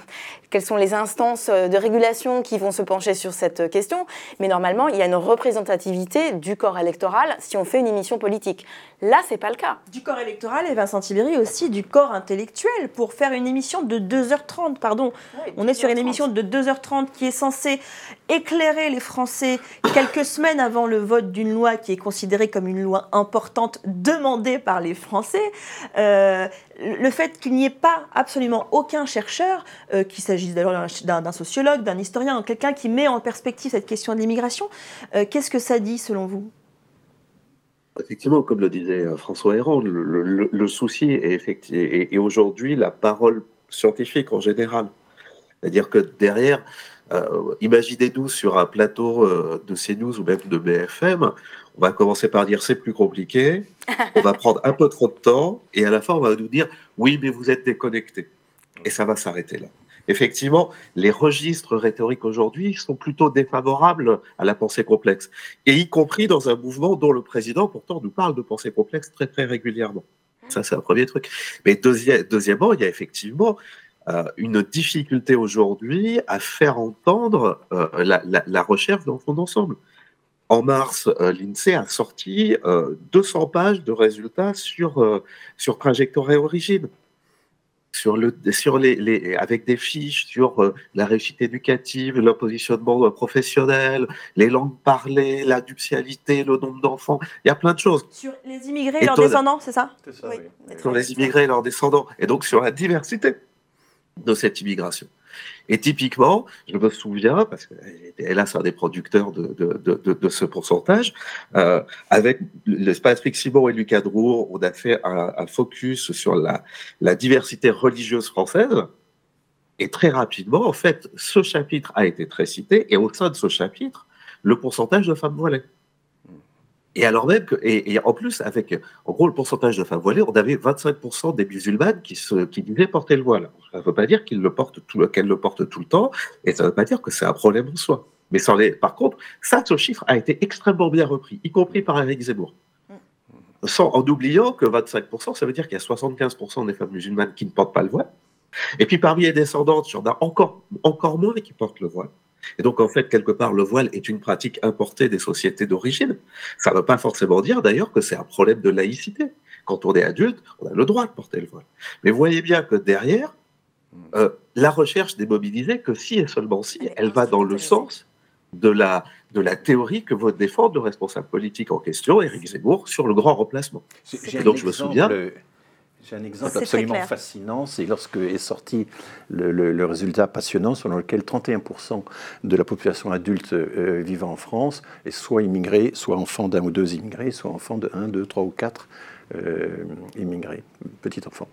quelles sont les instances de régulation qui vont se pencher sur cette question, mais normalement, il y a une représentativité du corps électoral si on fait une émission politique. Là, c'est pas le cas. Du corps électoral et Vincent Tibéry aussi du corps intellectuel pour faire une émission de 2h30, pardon. on est sur une émission de 2h30 qui est censée éclairer les Français quelques semaines avant le vote d'une loi qui est considérée comme une loi importante demandée par les Français. Euh, le fait qu'il n'y ait pas absolument aucun chercheur, euh, qu'il s'agisse d'ailleurs d'un sociologue, d'un historien, quelqu'un qui met en perspective cette question de l'immigration, euh, qu'est-ce que ça dit selon vous? Effectivement, comme le disait euh, François Héran, le, souci est, et, aujourd'hui la parole scientifique en général. C'est-à-dire que derrière, imaginez-nous sur un plateau de CNews ou même de BFM, on va commencer par dire c'est plus compliqué, on va prendre un peu trop de temps, et à la fin, on va nous dire oui, mais vous êtes déconnecté. Et ça va s'arrêter là. Effectivement, les registres rhétoriques aujourd'hui sont plutôt défavorables à la pensée complexe, et y compris dans un mouvement dont le président pourtant nous parle de pensée complexe très très régulièrement. Ça, c'est un premier truc. Mais deuxièmement, il y a effectivement euh, une difficulté aujourd'hui à faire entendre euh, la, recherche dans son ensemble. En mars, euh, l'INSEE a sorti 200 euh, pages de résultats sur, sur trajectoire et origine. Sur le, sur les, les, avec des fiches sur la réussite éducative, le positionnement professionnel, les langues parlées, la nuptialité, le nombre d'enfants. Il y a plein de choses. Sur les immigrés et leurs descendants, c'est ça, ça oui. Sur les immigrés et leurs descendants. Et donc sur la diversité de cette immigration. Et typiquement, je me souviens, parce qu'elle a un des producteurs de, ce pourcentage, euh, avec Patrick Simon et Lucas Drouot, on a fait un, focus sur la, la, diversité religieuse française. Et très rapidement, en fait, ce chapitre a été très cité, et au sein de ce chapitre, le pourcentage de femmes voilées. Et alors même que, et, en plus, avec en gros le pourcentage de femmes voilées, on avait 25% des musulmanes qui, se, disaient porter le voile. Ça ne veut pas dire qu'elles le portent tout le temps, et ça ne veut pas dire que c'est un problème en soi. Mais par contre, ça, ce chiffre a été extrêmement bien repris, y compris par Eric Zemmour. En oubliant que 25%, ça veut dire qu'il y a 75% des femmes musulmanes qui ne portent pas le voile. Et puis parmi les descendantes, il y en a encore, encore moins qui portent le voile. Et donc, en fait, quelque part, le voile est une pratique importée des sociétés d'origine. Ça ne veut pas forcément dire, d'ailleurs, que c'est un problème de laïcité. Quand on est adulte, on a le droit de porter le voile. Mais voyez bien que derrière, euh, la recherche n'est mobilisée que si et seulement si elle va dans le sens de la, de la théorie que veut défendre le responsable politique en question, Éric Zemmour, sur le grand remplacement. Et donc, je me souviens... J'ai un exemple absolument fascinant, c'est lorsque est sorti le, résultat passionnant selon lequel 31% de la population adulte euh, vivant en France est soit immigrée, soit enfant d'un ou deux immigrés, soit enfant de 1, 2, 3 ou 4 euh, immigrés, petit enfant.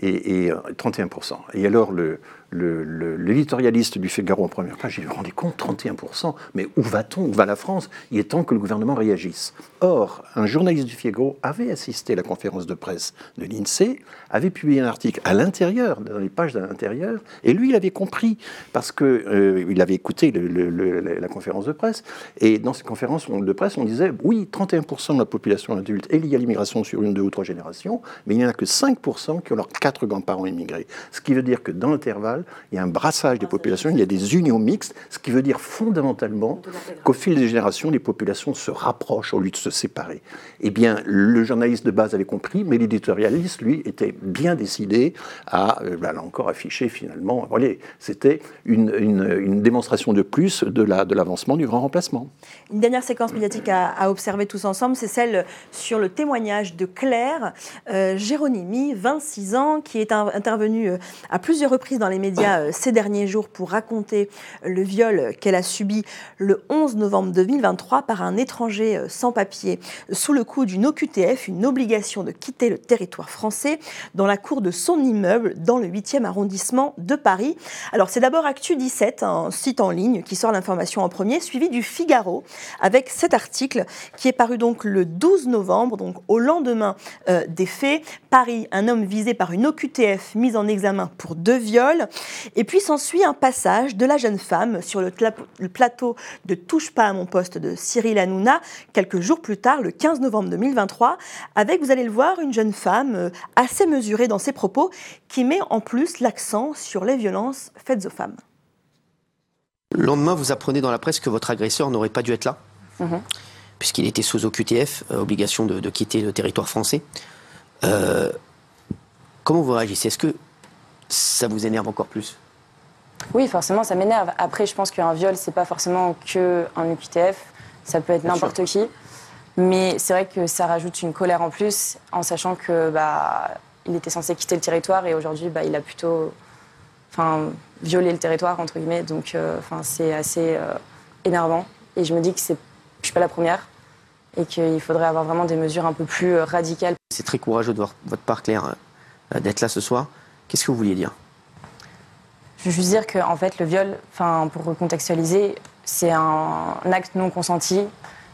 Et, et 31%. Euh, et alors, le, l'éditorialiste du Figaro en première page, il me rendait compte, 31%, mais où va-t-on? Où va la France? Il est temps que le gouvernement réagisse. Or, un journaliste du Figaro avait assisté à la conférence de presse de l'INSEE, avait publié un article à l'intérieur, dans les pages de l'intérieur, et lui, il avait compris, parce qu'il euh, avait écouté la conférence de presse, et dans cette conférence de presse, on disait, oui, 31% de la population adulte est liée à l'immigration sur une, deux ou trois générations, mais il n'y en a que 5% qui ont leurs quatre grands-parents immigrés. Ce qui veut dire que dans l'intervalle, il y a un brassage des populations, il y a des unions mixtes, ce qui veut dire fondamentalement qu'au fil des générations, les populations se rapprochent au lieu de se séparer. Eh bien, le journaliste de base avait compris, mais l'éditorialiste, lui, était bien décidé à, euh, bah, là encore, afficher finalement, voyez, c'était une, une, démonstration de plus de l'avancement la, de du grand remplacement. Une dernière séquence médiatique à, observer tous ensemble, c'est celle sur le témoignage de Claire euh, Géronimi, 26 ans, Qui est intervenu à plusieurs reprises dans les médias ces derniers jours pour raconter le viol qu'elle a subi le 11 novembre 2023 par un étranger sans papier sous le coup d'une OQTF, une obligation de quitter le territoire français, dans la cour de son immeuble dans le 8e arrondissement de Paris. Alors c'est d'abord Actu 17, un site en ligne qui sort l'information en premier, suivi du Figaro avec cet article qui est paru donc le 12 novembre, donc au lendemain euh, des faits. Paris, un homme visé par une OQTF mise en examen pour deux viols. Et puis s'ensuit un passage de la jeune femme sur le, plateau de Touche pas à mon poste de Cyril Hanouna, quelques jours plus tard, le 15 novembre 2023, avec, vous allez le voir, une jeune femme euh, assez mesurée dans ses propos, qui met en plus l'accent sur les violences faites aux femmes. Le lendemain, vous apprenez dans la presse que votre agresseur n'aurait pas dû être là, mhm. puisqu'il était sous OQTF, euh, obligation de, quitter le territoire français. Euh, comment vous réagissez? Est-ce que ça vous énerve encore plus? Oui, forcément, ça m'énerve. Après, je pense qu'un viol, c'est pas forcément que un OQTF, ça peut être n'importe qui. Mais c'est vrai que ça rajoute une colère en plus, en sachant que bah, il était censé quitter le territoire et aujourd'hui, bah, il a plutôt enfin, violer le territoire, entre guillemets. Donc, euh, enfin, c'est assez euh, énervant. Et je me dis que je ne suis pas la première et qu'il faudrait avoir vraiment des mesures un peu plus euh, radicales. C'est très courageux de votre part, Claire, d'être là ce soir. Qu'est-ce que vous vouliez dire? Je veux juste dire que, en fait, le viol, pour recontextualiser, c'est un acte non consenti,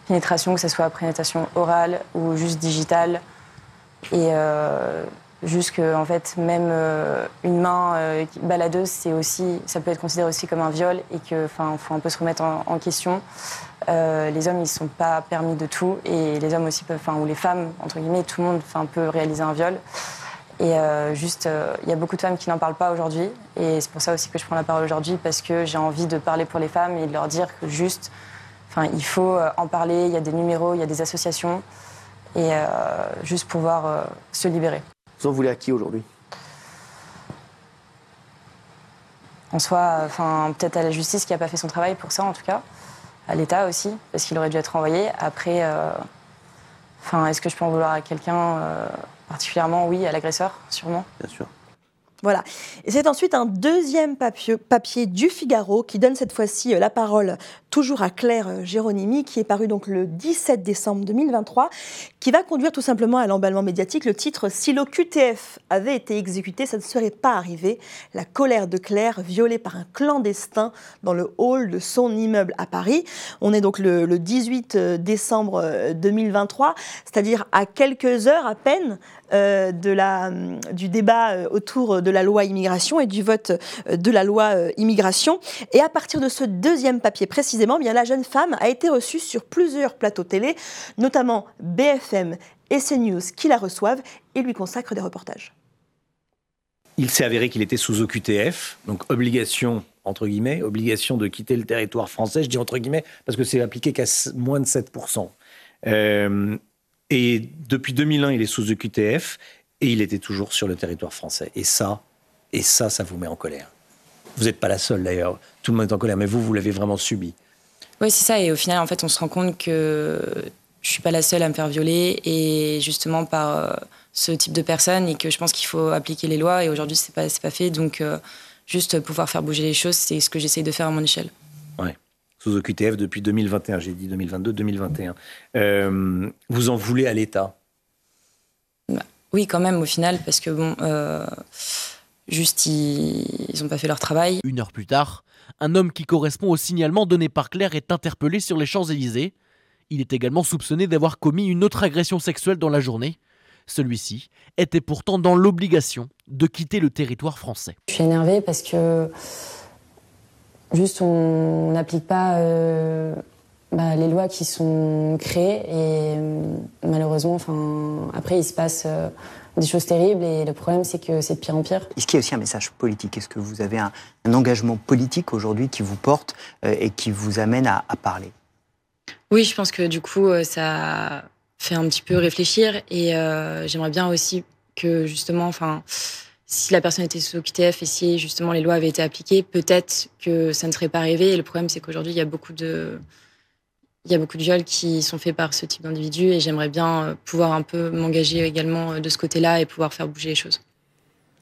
pénétration, que ce soit pénétration orale ou juste digitale. Et Juste que, en fait, même euh, une main euh, baladeuse, aussi, ça peut être considéré aussi comme un viol et que, enfin, faut un peu se remettre en, question. Euh, les hommes, ils sont pas permis de tout et les hommes aussi peuvent, ou les femmes, entre guillemets, tout le monde, peut réaliser un viol. Et juste, il y a beaucoup de femmes qui n'en parlent pas aujourd'hui et c'est pour ça aussi que je prends la parole aujourd'hui parce que j'ai envie de parler pour les femmes et de leur dire que juste, enfin, il faut en parler. Il y a des numéros, il y a des associations et juste pouvoir se libérer. Vous en voulez à qui aujourd'hui? En soi, enfin, peut-être à la justice qui n'a pas fait son travail pour ça, en tout cas. À l'État aussi, parce qu'il aurait dû être renvoyé. Après, euh, enfin, est-ce que je peux en vouloir à quelqu'un euh, particulièrement Oui, à l'agresseur, sûrement. Bien sûr. Voilà. Et c'est ensuite un deuxième papier, papier, du Figaro qui donne cette fois-ci euh, la parole toujours à Claire euh, Géronimi, qui est paru donc le 17 décembre 2023, qui va conduire tout simplement à l'emballement médiatique le titre Si l'OQTF avait été exécuté, ça ne serait pas arrivé. La colère de Claire, violée par un clandestin dans le hall de son immeuble à Paris. On est donc le, le 18 euh, décembre 2023, c'est-à-dire à quelques heures à peine euh, de la, du débat euh, autour de la loi immigration et du vote euh, de la loi immigration. Et à partir de ce deuxième papier précisément, bien, la jeune femme a été reçue sur plusieurs plateaux télé, notamment BFM et CNews qui la reçoivent et lui consacrent des reportages. Il s'est avéré qu'il était sous OQTF, donc obligation entre guillemets, obligation de quitter le territoire français. Je dis entre guillemets parce que c'est appliqué qu'à moins de 7%. Et depuis 2001, il est sous EQTF et il était toujours sur le territoire français. Et ça, et ça, ça vous met en colère. Vous n'êtes pas la seule d'ailleurs. Tout le monde est en colère, mais vous, vous l'avez vraiment subi. Oui, c'est ça. Et au final, en fait, on se rend compte que je suis pas la seule à me faire violer et justement par euh, ce type de personnes et que je pense qu'il faut appliquer les lois. Et aujourd'hui, c'est pas pas fait. Donc, euh, juste pouvoir faire bouger les choses, c'est ce que j'essaye de faire à mon échelle. Ouais sous OQTF depuis 2021. J'ai dit 2022-2021. Euh, vous en voulez à l'État? Bah, Oui, quand même, au final, parce que bon, euh, juste, ils n'ont pas fait leur travail. Une heure plus tard, un homme qui correspond au signalement donné par Claire est interpellé sur les Champs-Élysées. Il est également soupçonné d'avoir commis une autre agression sexuelle dans la journée. Celui-ci était pourtant dans l'obligation de quitter le territoire français. Je suis énervée parce que Juste, on n'applique pas euh, bah, les lois qui sont créées et euh, malheureusement, enfin, après, il se passe euh, des choses terribles et le problème, c'est que c'est de pire en pire. Est-ce qu'il y a aussi un message politique? Est-ce que vous avez un, engagement politique aujourd'hui qui vous porte et qui vous amène à, à, parler? Oui, je pense que du coup, ça fait un petit peu réfléchir et j'aimerais bien aussi que justement, enfin si la personne était sous OQTF et si justement les lois avaient été appliquées, peut-être que ça ne serait pas arrivé. Et le problème, c'est qu'aujourd'hui, il y a beaucoup de, il y a beaucoup de viols qui sont faits par ce type d'individus et j'aimerais bien euh, pouvoir un peu m'engager également euh, de ce côté-là et pouvoir faire bouger les choses.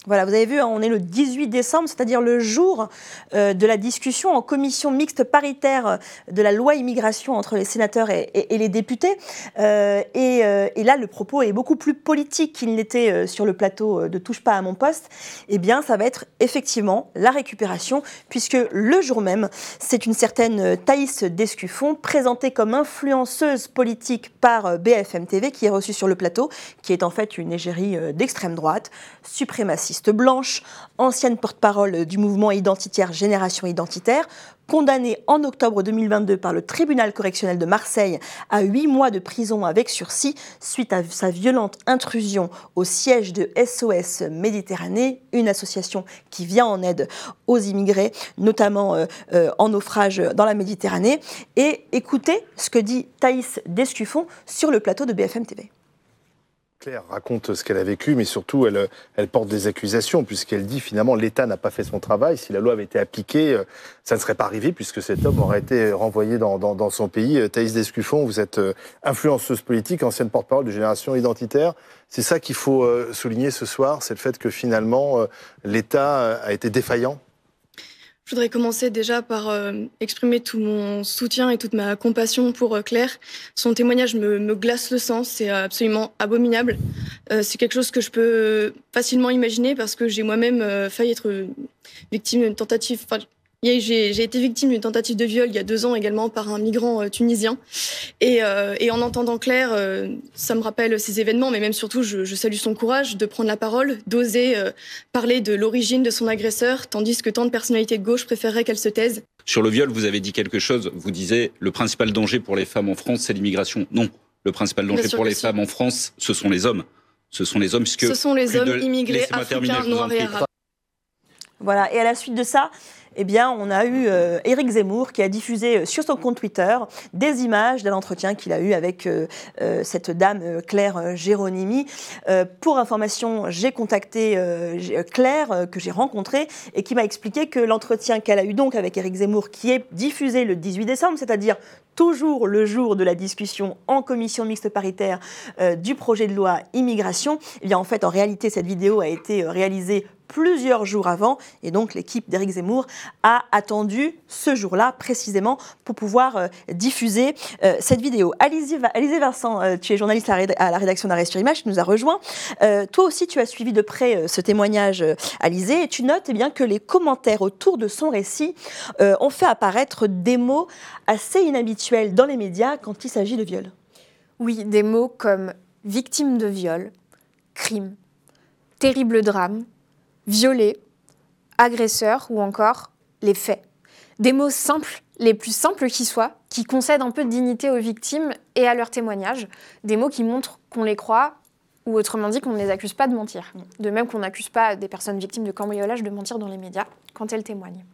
Voilà, vous avez vu, on est le 18 décembre, c'est-à-dire le jour euh, de la discussion en commission mixte paritaire euh, de la loi immigration entre les sénateurs et, les députés. Euh, et, là, le propos est beaucoup plus politique qu'il n'était sur le plateau de Touche pas à mon poste. Eh bien, ça va être effectivement la récupération, puisque le jour même, c'est une certaine Thaïs Descuffon, présentée comme influenceuse politique par BFM TV, qui est reçue sur le plateau, qui est en fait une égérie d'extrême droite, blanche, ancienne porte-parole du mouvement identitaire Génération Identitaire, condamnée en octobre 2022 par le tribunal correctionnel de Marseille à huit mois de prison avec sursis suite à sa violente intrusion au siège de SOS Méditerranée, une association qui vient en aide aux immigrés, notamment euh, euh, en naufrage dans la Méditerranée. Et écoutez ce que dit Thaïs Descuffon sur le plateau de BFM TV. Claire raconte ce qu'elle a vécu, mais surtout elle, porte des accusations, puisqu'elle dit finalement l'État n'a pas fait son travail. Si la loi avait été appliquée, euh, ça ne serait pas arrivé, puisque cet homme aurait été renvoyé dans, dans, son pays. Euh, Thaïs Descuffon, vous êtes euh, influenceuse politique, ancienne porte-parole de Génération Identitaire. C'est ça qu'il faut souligner ce soir, c'est le fait que finalement l'État a été défaillant je voudrais commencer déjà par euh, exprimer tout mon soutien et toute ma compassion pour euh, Claire. Son témoignage me, glace le sang, c'est absolument abominable. Euh, c'est quelque chose que je peux facilement imaginer parce que j'ai moi-même failli être victime d'une tentative, j'ai été victime d'une tentative de viol il y a deux ans également par un migrant euh, tunisien. Et, euh, et, en entendant Claire, euh, ça me rappelle ces événements, mais même surtout, je, je salue son courage de prendre la parole, d'oser parler de l'origine de son agresseur, tandis que tant de personnalités de gauche préféreraient qu'elle se taise. Sur le viol, vous avez dit quelque chose. Vous disiez le principal danger pour les femmes en France, c'est l'immigration. Non, le principal danger pour les femmes en France, ce sont les hommes. Ce sont les hommes, puisque ce sont les hommes immigrés africains, noirs et arabes. Voilà. Et à la suite de ça eh bien, on a eu euh, Éric Zemmour qui a diffusé euh, sur son compte Twitter des images d'un entretien qu'il a eu avec euh, cette dame Claire Géronimi. pour information, j'ai contacté Claire que j'ai rencontrée et qui m'a expliqué que l'entretien qu'elle a eu donc avec Éric Zemmour, qui est diffusé le 18 décembre, c'est-à-dire toujours le jour de la discussion en commission mixte paritaire du projet de loi immigration, eh bien en fait en réalité cette vidéo a été réalisée plusieurs jours avant. Et donc l'équipe d'Éric Zemmour a attendu ce jour-là précisément pour pouvoir euh, diffuser euh, cette vidéo. Alizé, Vincent, euh, tu es journaliste à la rédaction d'Arrêt sur Image, tu nous as rejoint. toi aussi, tu as suivi de près ce témoignage, Alizé, et tu notes eh bien, que les commentaires autour de son récit ont fait apparaître des mots assez inhabituels dans les médias quand il s'agit de viol. Oui, des mots comme victime de viol, crime, terrible drame, violer, agresseur ou encore les faits. Des mots simples, les plus simples qui soient, qui concèdent un peu de dignité aux victimes et à leurs témoignages. Des mots qui montrent qu'on les croit ou autrement dit qu'on ne les accuse pas de mentir. De même qu'on n'accuse pas des personnes victimes de cambriolage de mentir dans les médias quand elles témoignent.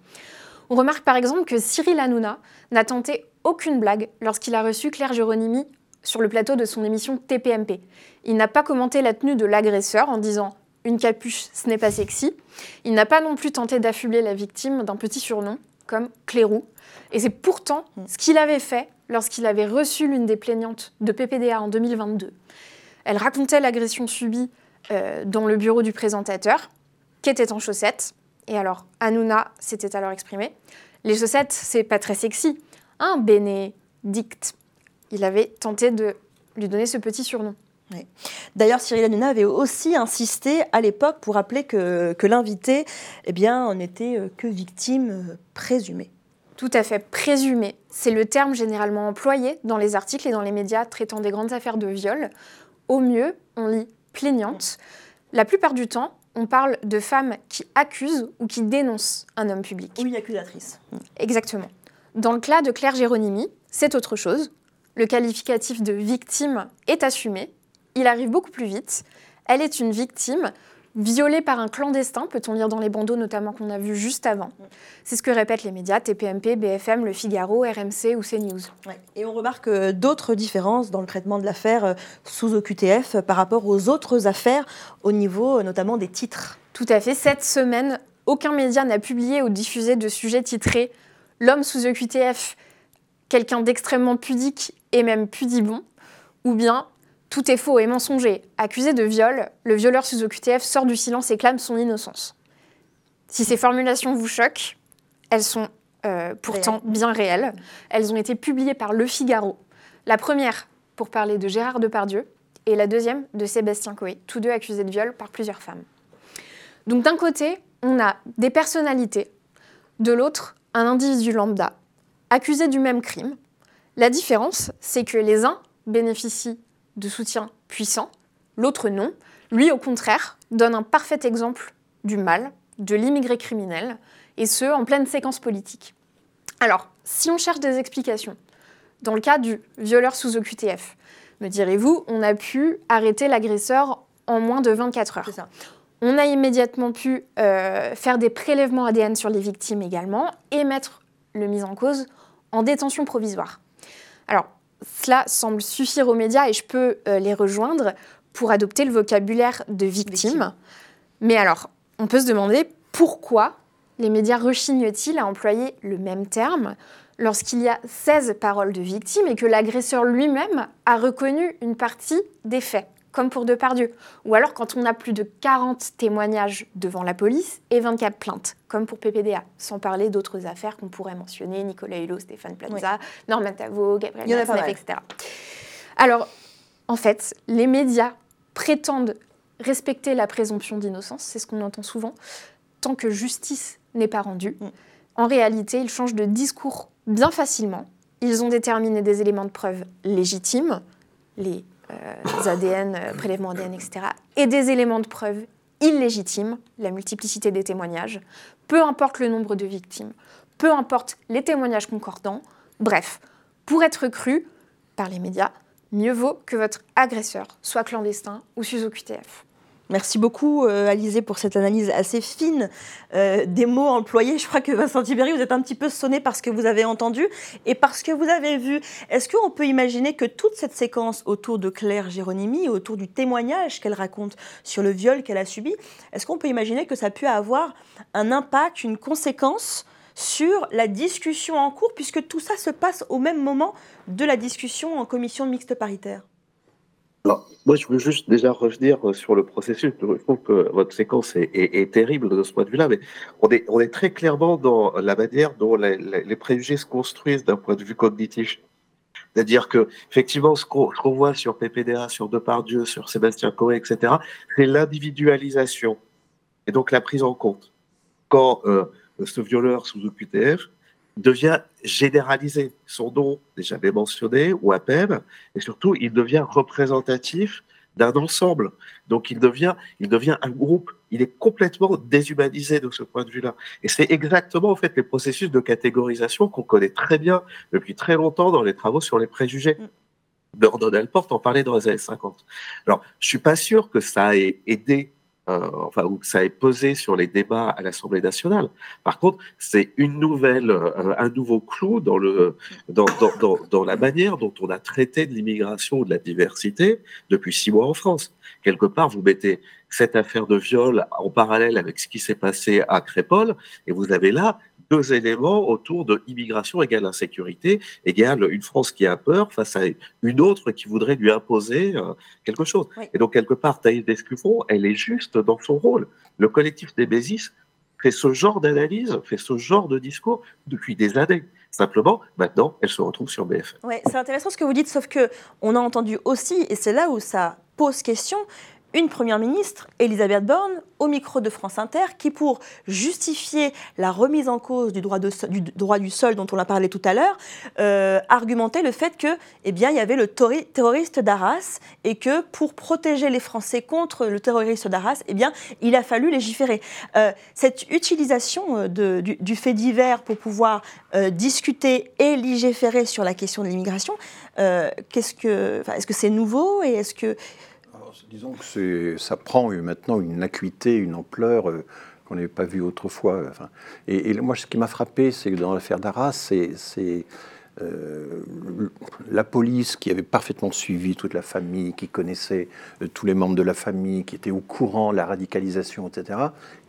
On remarque par exemple que Cyril Hanouna n'a tenté aucune blague lorsqu'il a reçu Claire Géronimi sur le plateau de son émission TPMP. Il n'a pas commenté la tenue de l'agresseur en disant une capuche, ce n'est pas sexy. Il n'a pas non plus tenté d'affubler la victime d'un petit surnom, comme Clérou. Et c'est pourtant ce qu'il avait fait lorsqu'il avait reçu l'une des plaignantes de PPDA en 2022. Elle racontait l'agression subie euh, dans le bureau du présentateur, qui était en chaussettes. Et alors, Hanouna s'était alors exprimé. Les chaussettes, c'est pas très sexy. Un hein, Bénédicte. Il avait tenté de lui donner ce petit surnom. D'ailleurs, Cyril Hanouna avait aussi insisté à l'époque pour rappeler que, l'invité, eh bien, n'était euh, que victime euh, présumée. Tout à fait, présumée. C'est le terme généralement employé dans les articles et dans les médias traitant des grandes affaires de viol. Au mieux, on lit plaignante. La plupart du temps, on parle de femmes qui accusent ou qui dénoncent un homme public. Oui, accusatrice. Exactement. Dans le cas de Claire Géronimi, c'est autre chose. Le qualificatif de victime est assumé il arrive beaucoup plus vite. Elle est une victime violée par un clandestin, peut-on lire dans les bandeaux notamment qu'on a vu juste avant. C'est ce que répètent les médias TPMP, BFM, Le Figaro, RMC ou CNews. Et on remarque euh, d'autres différences dans le traitement de l'affaire euh, sous OQTF par rapport aux autres affaires au niveau euh, notamment des titres. Tout à fait. Cette semaine, aucun média n'a publié ou diffusé de sujets titrés L'homme sous OQTF, quelqu'un d'extrêmement pudique et même pudibon, ou bien Tout est faux et mensonger. Accusé de viol, le violeur sous OQTF sort du silence et clame son innocence. Si ces formulations vous choquent, elles sont euh, pourtant bien réelles. Elles ont été publiées par Le Figaro. La première pour parler de Gérard Depardieu et la deuxième de Sébastien Coé, tous deux accusés de viol par plusieurs femmes. Donc d'un côté, on a des personnalités, de l'autre, un individu lambda, accusé du même crime. La différence, c'est que les uns bénéficient de soutien puissant, l'autre non. Lui, au contraire, donne un parfait exemple du mal, de l'immigré criminel, et ce, en pleine séquence politique. Alors, si on cherche des explications, dans le cas du violeur sous OQTF, me direz-vous, on a pu arrêter l'agresseur en moins de 24 heures. On a immédiatement pu euh, faire des prélèvements ADN sur les victimes également et mettre le mis en cause en détention provisoire. Alors, cela semble suffire aux médias et je peux euh, les rejoindre pour adopter le vocabulaire de victime. Mais alors, on peut se demander pourquoi les médias rechignent-ils à employer le même terme lorsqu'il y a 16 paroles de victimes et que l'agresseur lui-même a reconnu une partie des faits? Comme pour Depardieu. Ou alors quand on a plus de 40 témoignages devant la police et 24 plaintes, comme pour PPDA, sans parler d'autres affaires qu'on pourrait mentionner, Nicolas Hulot, Stéphane Plaza, Norman Tavo, Gabriel Matzneff, etc. Alors, en fait, les médias prétendent respecter la présomption d'innocence, c'est ce qu'on entend souvent, tant que justice n'est pas rendue. Mm. En réalité, ils changent de discours bien facilement. Ils ont déterminé des éléments de preuve légitimes, les euh, ADN, euh, prélèvements ADN, etc., et des éléments de preuve illégitimes, la multiplicité des témoignages, peu importe le nombre de victimes, peu importe les témoignages concordants, bref, pour être cru par les médias, mieux vaut que votre agresseur soit clandestin ou sous OQTF. Merci beaucoup, euh, pour cette analyse assez fine euh, des mots employés. Je crois que Vincent Tibéry, vous êtes un petit peu sonné par ce que vous avez entendu et parce que vous avez vu. Est-ce qu'on peut imaginer que toute cette séquence autour de Claire Géronimi, autour du témoignage qu'elle raconte sur le viol qu'elle a subi, est-ce qu'on peut imaginer que ça a pu avoir un impact, une conséquence sur la discussion en cours, puisque tout ça se passe au même moment de la discussion en commission mixte paritaire? Alors, moi, je veux juste déjà revenir sur le processus. Je trouve que votre séquence est, terrible de ce point de vue-là, mais on est, on est très clairement dans la manière dont les, préjugés se construisent d'un point de vue cognitif. C'est-à-dire que, effectivement, ce qu'on voit sur PPDA, sur Depardieu, sur Sébastien Coé, etc., c'est l'individualisation et donc la prise en compte. Quand euh, ce violeur sous OQTF devient généralisé. Son nom n'est jamais mentionné ou à peine, et surtout, il devient représentatif d'un ensemble. Donc, il devient, il devient un groupe. Il est complètement déshumanisé de ce point de vue-là. Et c'est exactement, en fait, les processus de catégorisation qu'on connaît très bien depuis très longtemps dans les travaux sur les préjugés. Gordon Porte en parlait dans les années 50. Alors, je suis pas sûr que ça ait aidé euh, enfin, où ça est posé sur les débats à l'Assemblée nationale. Par contre, c'est une nouvelle, euh, un nouveau clou dans, le, dans, dans, dans, la manière dont on a traité de l'immigration ou de la diversité depuis six mois en France. Quelque part, vous mettez cette affaire de viol en parallèle avec ce qui s'est passé à Crépole, et vous avez là deux éléments autour de immigration égale insécurité, égale une France qui a peur face à une autre qui voudrait lui imposer euh, quelque chose. Et donc, quelque part, Thaïs Descuffon, elle est juste dans son rôle. Le collectif des Bézis fait ce genre d'analyse, fait ce genre de discours depuis des années. Simplement, maintenant, elle se retrouve sur BFM. Ouais, c'est intéressant ce que vous dites, sauf que on a entendu aussi, et c'est là où ça pose question, une première ministre, Elisabeth Borne, au micro de France Inter, qui, pour justifier la remise en cause du droit, du, droit du sol dont on a parlé tout à l'heure, euh, argumentait le fait que, eh bien, il y avait le terroriste d'Arras et que pour protéger les Français contre le terroriste d'Arras, eh bien, il a fallu légiférer. Euh, cette utilisation euh, du, fait divers pour pouvoir discuter et légiférer sur la question de l'immigration, qu'est-ce que, est-ce que c'est nouveau et est-ce que disons que ça prend maintenant une acuité, une ampleur euh, qu'on n'avait pas vue autrefois. et, moi, ce qui m'a frappé, c'est que dans l'affaire d'Arras, c'est euh, la police qui avait parfaitement suivi toute la famille, qui connaissait euh, tous les membres de la famille, qui était au courant de la radicalisation, etc.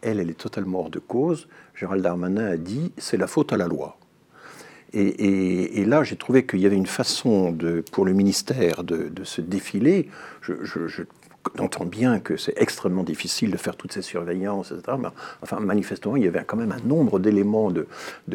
Elle, elle est totalement hors de cause. Gérald Darmanin a dit c'est la faute à la loi. Et, là, j'ai trouvé qu'il y avait une façon de, pour le ministère de, se défiler. je, on entend bien que c'est extrêmement difficile de faire toutes ces surveillances, etc. Mais, enfin, manifestement, il y avait quand même un nombre d'éléments de,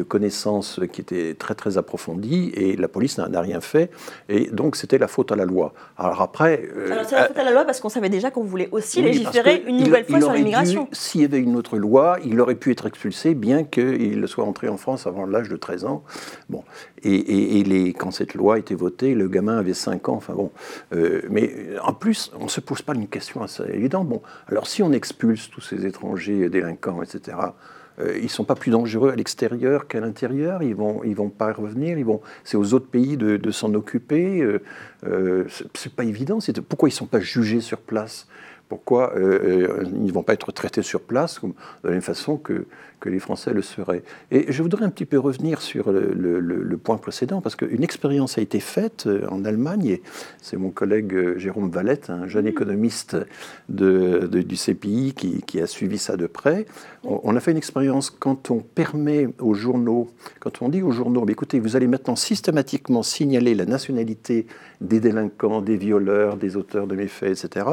connaissances qui étaient très très approfondis et la police n'a rien fait. Et donc, c'était la faute à la loi. Alors après. Euh, Alors, c'est la faute à la loi parce qu'on savait déjà qu'on voulait aussi légiférer une nouvelle fois sur l'immigration. S'il y avait une autre loi, il aurait pu être expulsé, bien qu'il soit entré en France avant l'âge de 13 ans. Bon. Et, les, quand cette loi a été votée, le gamin avait 5 ans. Enfin bon. Euh, mais en plus, on ne se pose pas question assez évidente. Bon, alors si on expulse tous ces étrangers délinquants, etc., euh, ils ne sont pas plus dangereux à l'extérieur qu'à l'intérieur. Ils vont, ils vont pas revenir. Ils vont. C'est aux autres pays de, s'en occuper. Euh, euh, c'est pas évident. C'est pourquoi ils sont pas jugés sur place? Pourquoi ils ne vont pas être traités sur place de la même façon que les Français le seraient. Et je voudrais un petit peu revenir sur le, point précédent, parce qu'une expérience a été faite euh, en Allemagne, et c'est mon collègue euh, Jérôme Valette, un jeune économiste du CPI, qui, a suivi ça de près. On, a fait une expérience quand on permet aux journaux, quand on dit aux journaux, écoutez, vous allez maintenant systématiquement signaler la nationalité des délinquants, des violeurs, des auteurs de méfaits, etc.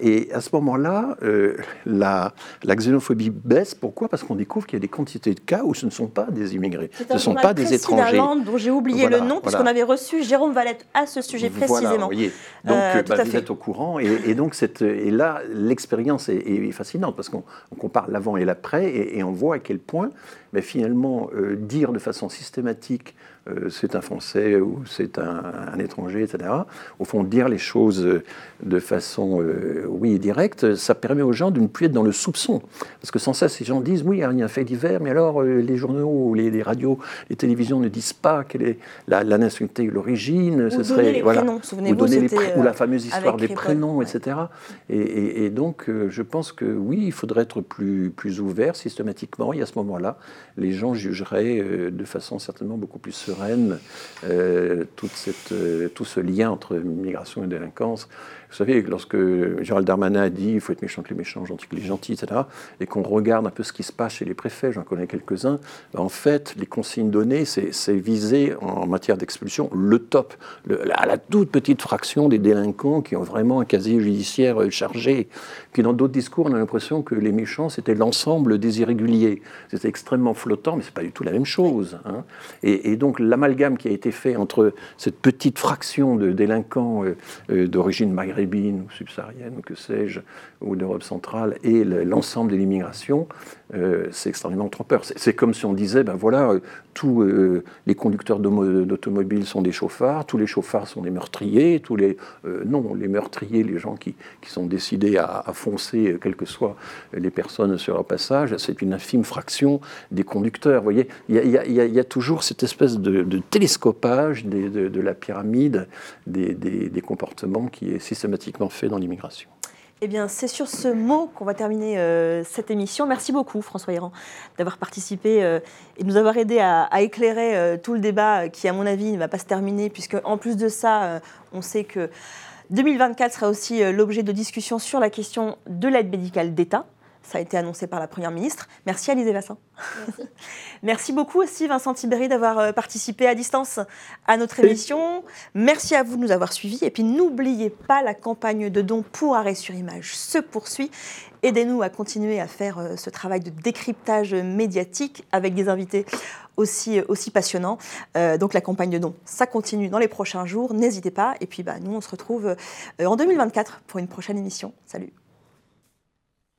Et à ce moment-là, euh, la, la xénophobie baisse. Pourquoi? Parce qu'on découvre qu'il y a des quantités de cas où ce ne sont pas des immigrés, ce ne sont pas des étrangers. dont j'ai oublié le nom, puisqu'on avait reçu Jérôme Valette à ce sujet précisément. Voilà, donc euh, bah, vous êtes au courant, et, donc cette, et là l'expérience est, fascinante parce qu'on compare l'avant et l'après, et, on voit à quel point bah, finalement euh, dire de façon systématique euh, c'est un Français ou c'est un, étranger, etc. Au fond, dire les choses de façon, euh, oui, directe, ça permet aux gens de ne plus être dans le soupçon. Parce que sans ça, ces gens disent, oui, il y a un fait divers, mais alors euh, les journaux, les, radios, les télévisions ne disent pas quelle est la, nationalité ou l'origine. Ce serait, les voilà, prénoms, souvenez-vous, ou la fameuse histoire des prénoms, etc. Et, donc, je pense que oui, il faudrait être plus, plus ouvert systématiquement, et à ce moment-là, les gens jugeraient de façon certainement beaucoup plus sereine euh, euh, tout ce lien entre migration et délinquance. Vous savez, lorsque Gérald Darmanin a dit il faut être méchant que les méchants, gentil que les gentils, etc., et qu'on regarde un peu ce qui se passe chez les préfets, j'en connais quelques-uns, en fait, les consignes données, c'est viser en matière d'expulsion le top, la, la, toute petite fraction des délinquants qui ont vraiment un casier judiciaire euh, chargé. Puis dans d'autres discours, on a l'impression que les méchants, c'était l'ensemble des irréguliers. C'était extrêmement flottant, mais c'est pas du tout la même chose. Hein. Et, donc l'amalgame qui a été fait entre cette petite fraction de délinquants euh, euh, d'origine maghrébine, ou subsaharienne, que sais-je, ou d'Europe centrale, et l'ensemble de l'immigration, euh, c'est extrêmement trompeur. C'est comme si on disait, ben voilà, euh, tous euh, les conducteurs d'automobiles sont des chauffards, tous les chauffards sont des meurtriers, tous les... non, les meurtriers, les gens qui, qui sont décidés à, foncer, quelles que soient les personnes sur leur passage, c'est une infime fraction des conducteurs. Vous voyez, il y, a, toujours cette espèce de, télescopage de, la pyramide des, des comportements qui est systématiquement fait dans l'immigration. Eh bien, c'est sur ce mot qu'on va terminer euh, cette émission. Merci beaucoup, François Héran, d'avoir participé euh, et de nous avoir aidé à, éclairer euh, tout le débat qui, à mon avis, ne va pas se terminer, puisque en plus de ça, on sait que 2024 sera aussi l'objet de discussions sur la question de l'aide médicale d'État. Ça a été annoncé par la Première ministre. Merci Alizé Vassin. Merci. Merci beaucoup aussi Vincent Tibéry d'avoir euh, participé à distance à notre émission. Merci à vous de nous avoir suivis. Et puis n'oubliez pas, la campagne de dons pour arrêt sur image se poursuit. Aidez-nous à continuer à faire euh, ce travail de décryptage médiatique avec des invités aussi, euh, aussi passionnants. donc la campagne de dons, ça continue dans les prochains jours. N'hésitez pas. Et puis bah, nous, on se retrouve en 2024 pour une prochaine émission. Salut.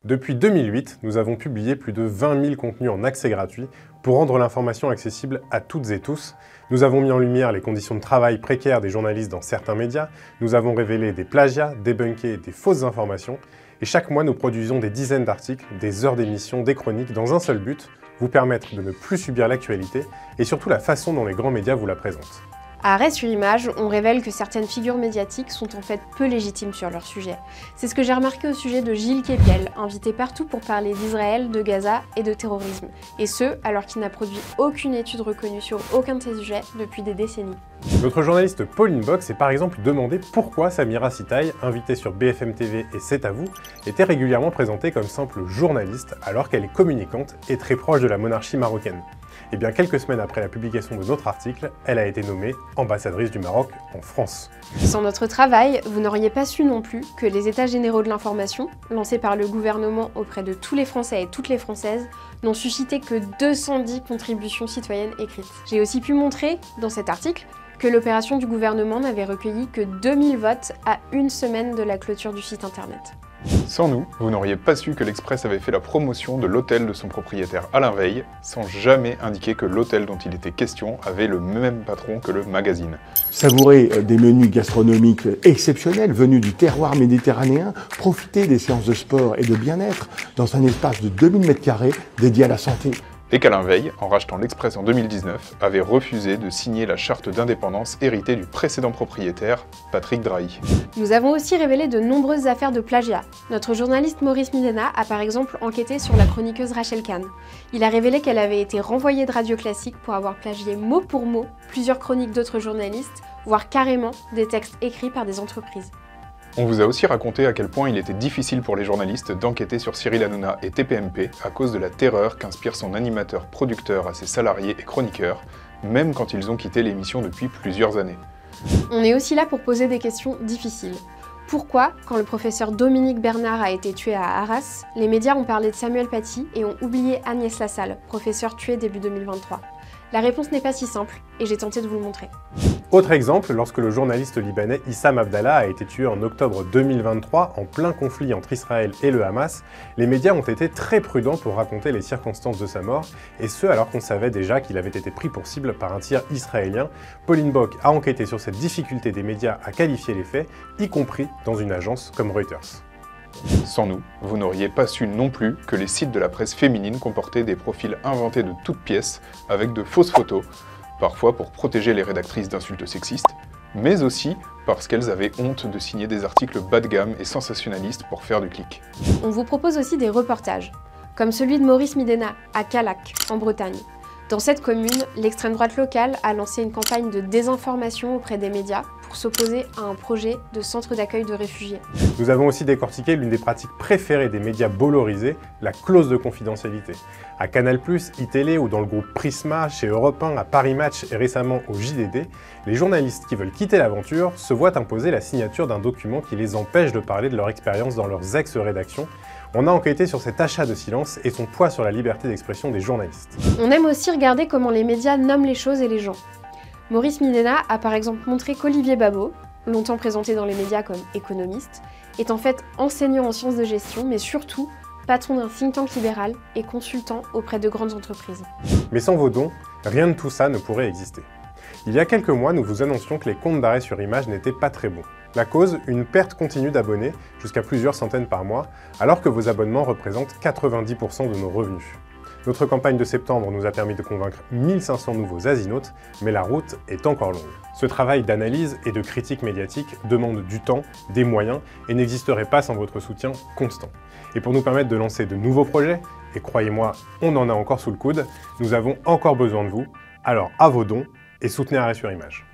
Depuis 2008, nous avons publié plus de 20 000 contenus en accès gratuit pour rendre l'information accessible à toutes et tous. Nous avons mis en lumière les conditions de travail précaires des journalistes dans certains médias, nous avons révélé des plagiats, débunké des fausses informations, et chaque mois nous produisons des dizaines d'articles, des heures d'émissions, des chroniques, dans un seul but, vous permettre de ne plus subir l'actualité et surtout la façon dont les grands médias vous la présentent. À Arrêt sur image, on révèle que certaines figures médiatiques sont en fait peu légitimes sur leur sujet. C'est ce que j'ai remarqué au sujet de Gilles Képiel, invité partout pour parler d'Israël, de Gaza et de terrorisme. Et ce, alors qu'il n'a produit aucune étude reconnue sur aucun de ces sujets depuis des décennies. Notre journaliste Pauline Box s'est par exemple demandé pourquoi Samira Sitaï, invitée sur BFM TV et C'est à vous, était régulièrement présentée comme simple journaliste alors qu'elle est communicante et très proche de la monarchie marocaine. Et bien quelques semaines après la publication de notre article, elle a été nommée ambassadrice du Maroc en France. Sans notre travail, vous n'auriez pas su non plus que les États généraux de l'information, lancés par le gouvernement auprès de tous les Français et toutes les Françaises, n'ont suscité que 210 contributions citoyennes écrites. J'ai aussi pu montrer, dans cet article, que l'opération du gouvernement n'avait recueilli que 2000 votes à une semaine de la clôture du site internet. Sans nous, vous n'auriez pas su que l'Express avait fait la promotion de l'hôtel de son propriétaire Alain Veil, sans jamais indiquer que l'hôtel dont il était question avait le même patron que le magazine. Savourer euh, des menus gastronomiques exceptionnels venus du terroir méditerranéen, profiter des séances de sport et de bien-être dans un espace de 2000 m2 dédié à la santé et qu'Alain Veil, en rachetant l'Express en 2019, avait refusé de signer la charte d'indépendance héritée du précédent propriétaire, Patrick Drahi. Nous avons aussi révélé de nombreuses affaires de plagiat. Notre journaliste Maurice Midena a par exemple enquêté sur la chroniqueuse Rachel Kahn. Il a révélé qu'elle avait été renvoyée de Radio Classique pour avoir plagié mot pour mot plusieurs chroniques d'autres journalistes, voire carrément des textes écrits par des entreprises. On vous a aussi raconté à quel point il était difficile pour les journalistes d'enquêter sur Cyril Hanouna et TPMP à cause de la terreur qu'inspire son animateur-producteur à ses salariés et chroniqueurs, même quand ils ont quitté l'émission depuis plusieurs années. On est aussi là pour poser des questions difficiles. Pourquoi, quand le professeur Dominique Bernard a été tué à Arras, les médias ont parlé de Samuel Paty et ont oublié Agnès Lassalle, professeur tué début 2023 La réponse n'est pas si simple, et j'ai tenté de vous le montrer. Autre exemple, lorsque le journaliste libanais Issam Abdallah a été tué en octobre 2023 en plein conflit entre Israël et le Hamas, les médias ont été très prudents pour raconter les circonstances de sa mort, et ce alors qu'on savait déjà qu'il avait été pris pour cible par un tir israélien. Pauline Bock a enquêté sur cette difficulté des médias à qualifier les faits, y compris dans une agence comme Reuters. Sans nous, vous n'auriez pas su non plus que les sites de la presse féminine comportaient des profils inventés de toutes pièces, avec de fausses photos, parfois pour protéger les rédactrices d'insultes sexistes, mais aussi parce qu'elles avaient honte de signer des articles bas de gamme et sensationnalistes pour faire du clic. On vous propose aussi des reportages, comme celui de Maurice Midena à Calac, en Bretagne. Dans cette commune, l'extrême droite locale a lancé une campagne de désinformation auprès des médias pour s'opposer à un projet de centre d'accueil de réfugiés. Nous avons aussi décortiqué l'une des pratiques préférées des médias bollorisés, la clause de confidentialité. À Canal+, iTélé ou dans le groupe Prisma, chez Europe 1, à Paris Match et récemment au JDD, les journalistes qui veulent quitter l'aventure se voient imposer la signature d'un document qui les empêche de parler de leur expérience dans leurs ex-rédactions on a enquêté sur cet achat de silence et son poids sur la liberté d'expression des journalistes. On aime aussi regarder comment les médias nomment les choses et les gens. Maurice Minena a par exemple montré qu'Olivier Babot, longtemps présenté dans les médias comme économiste, est en fait enseignant en sciences de gestion, mais surtout patron d'un think tank libéral et consultant auprès de grandes entreprises. Mais sans vos dons, rien de tout ça ne pourrait exister. Il y a quelques mois, nous vous annoncions que les comptes d'arrêt sur image n'étaient pas très bons. La cause, une perte continue d'abonnés, jusqu'à plusieurs centaines par mois, alors que vos abonnements représentent 90% de nos revenus. Notre campagne de septembre nous a permis de convaincre 1500 nouveaux asinotes, mais la route est encore longue. Ce travail d'analyse et de critique médiatique demande du temps, des moyens, et n'existerait pas sans votre soutien constant. Et pour nous permettre de lancer de nouveaux projets, et croyez-moi, on en a encore sous le coude, nous avons encore besoin de vous, alors à vos dons, et soutenez Arrêt sur Image.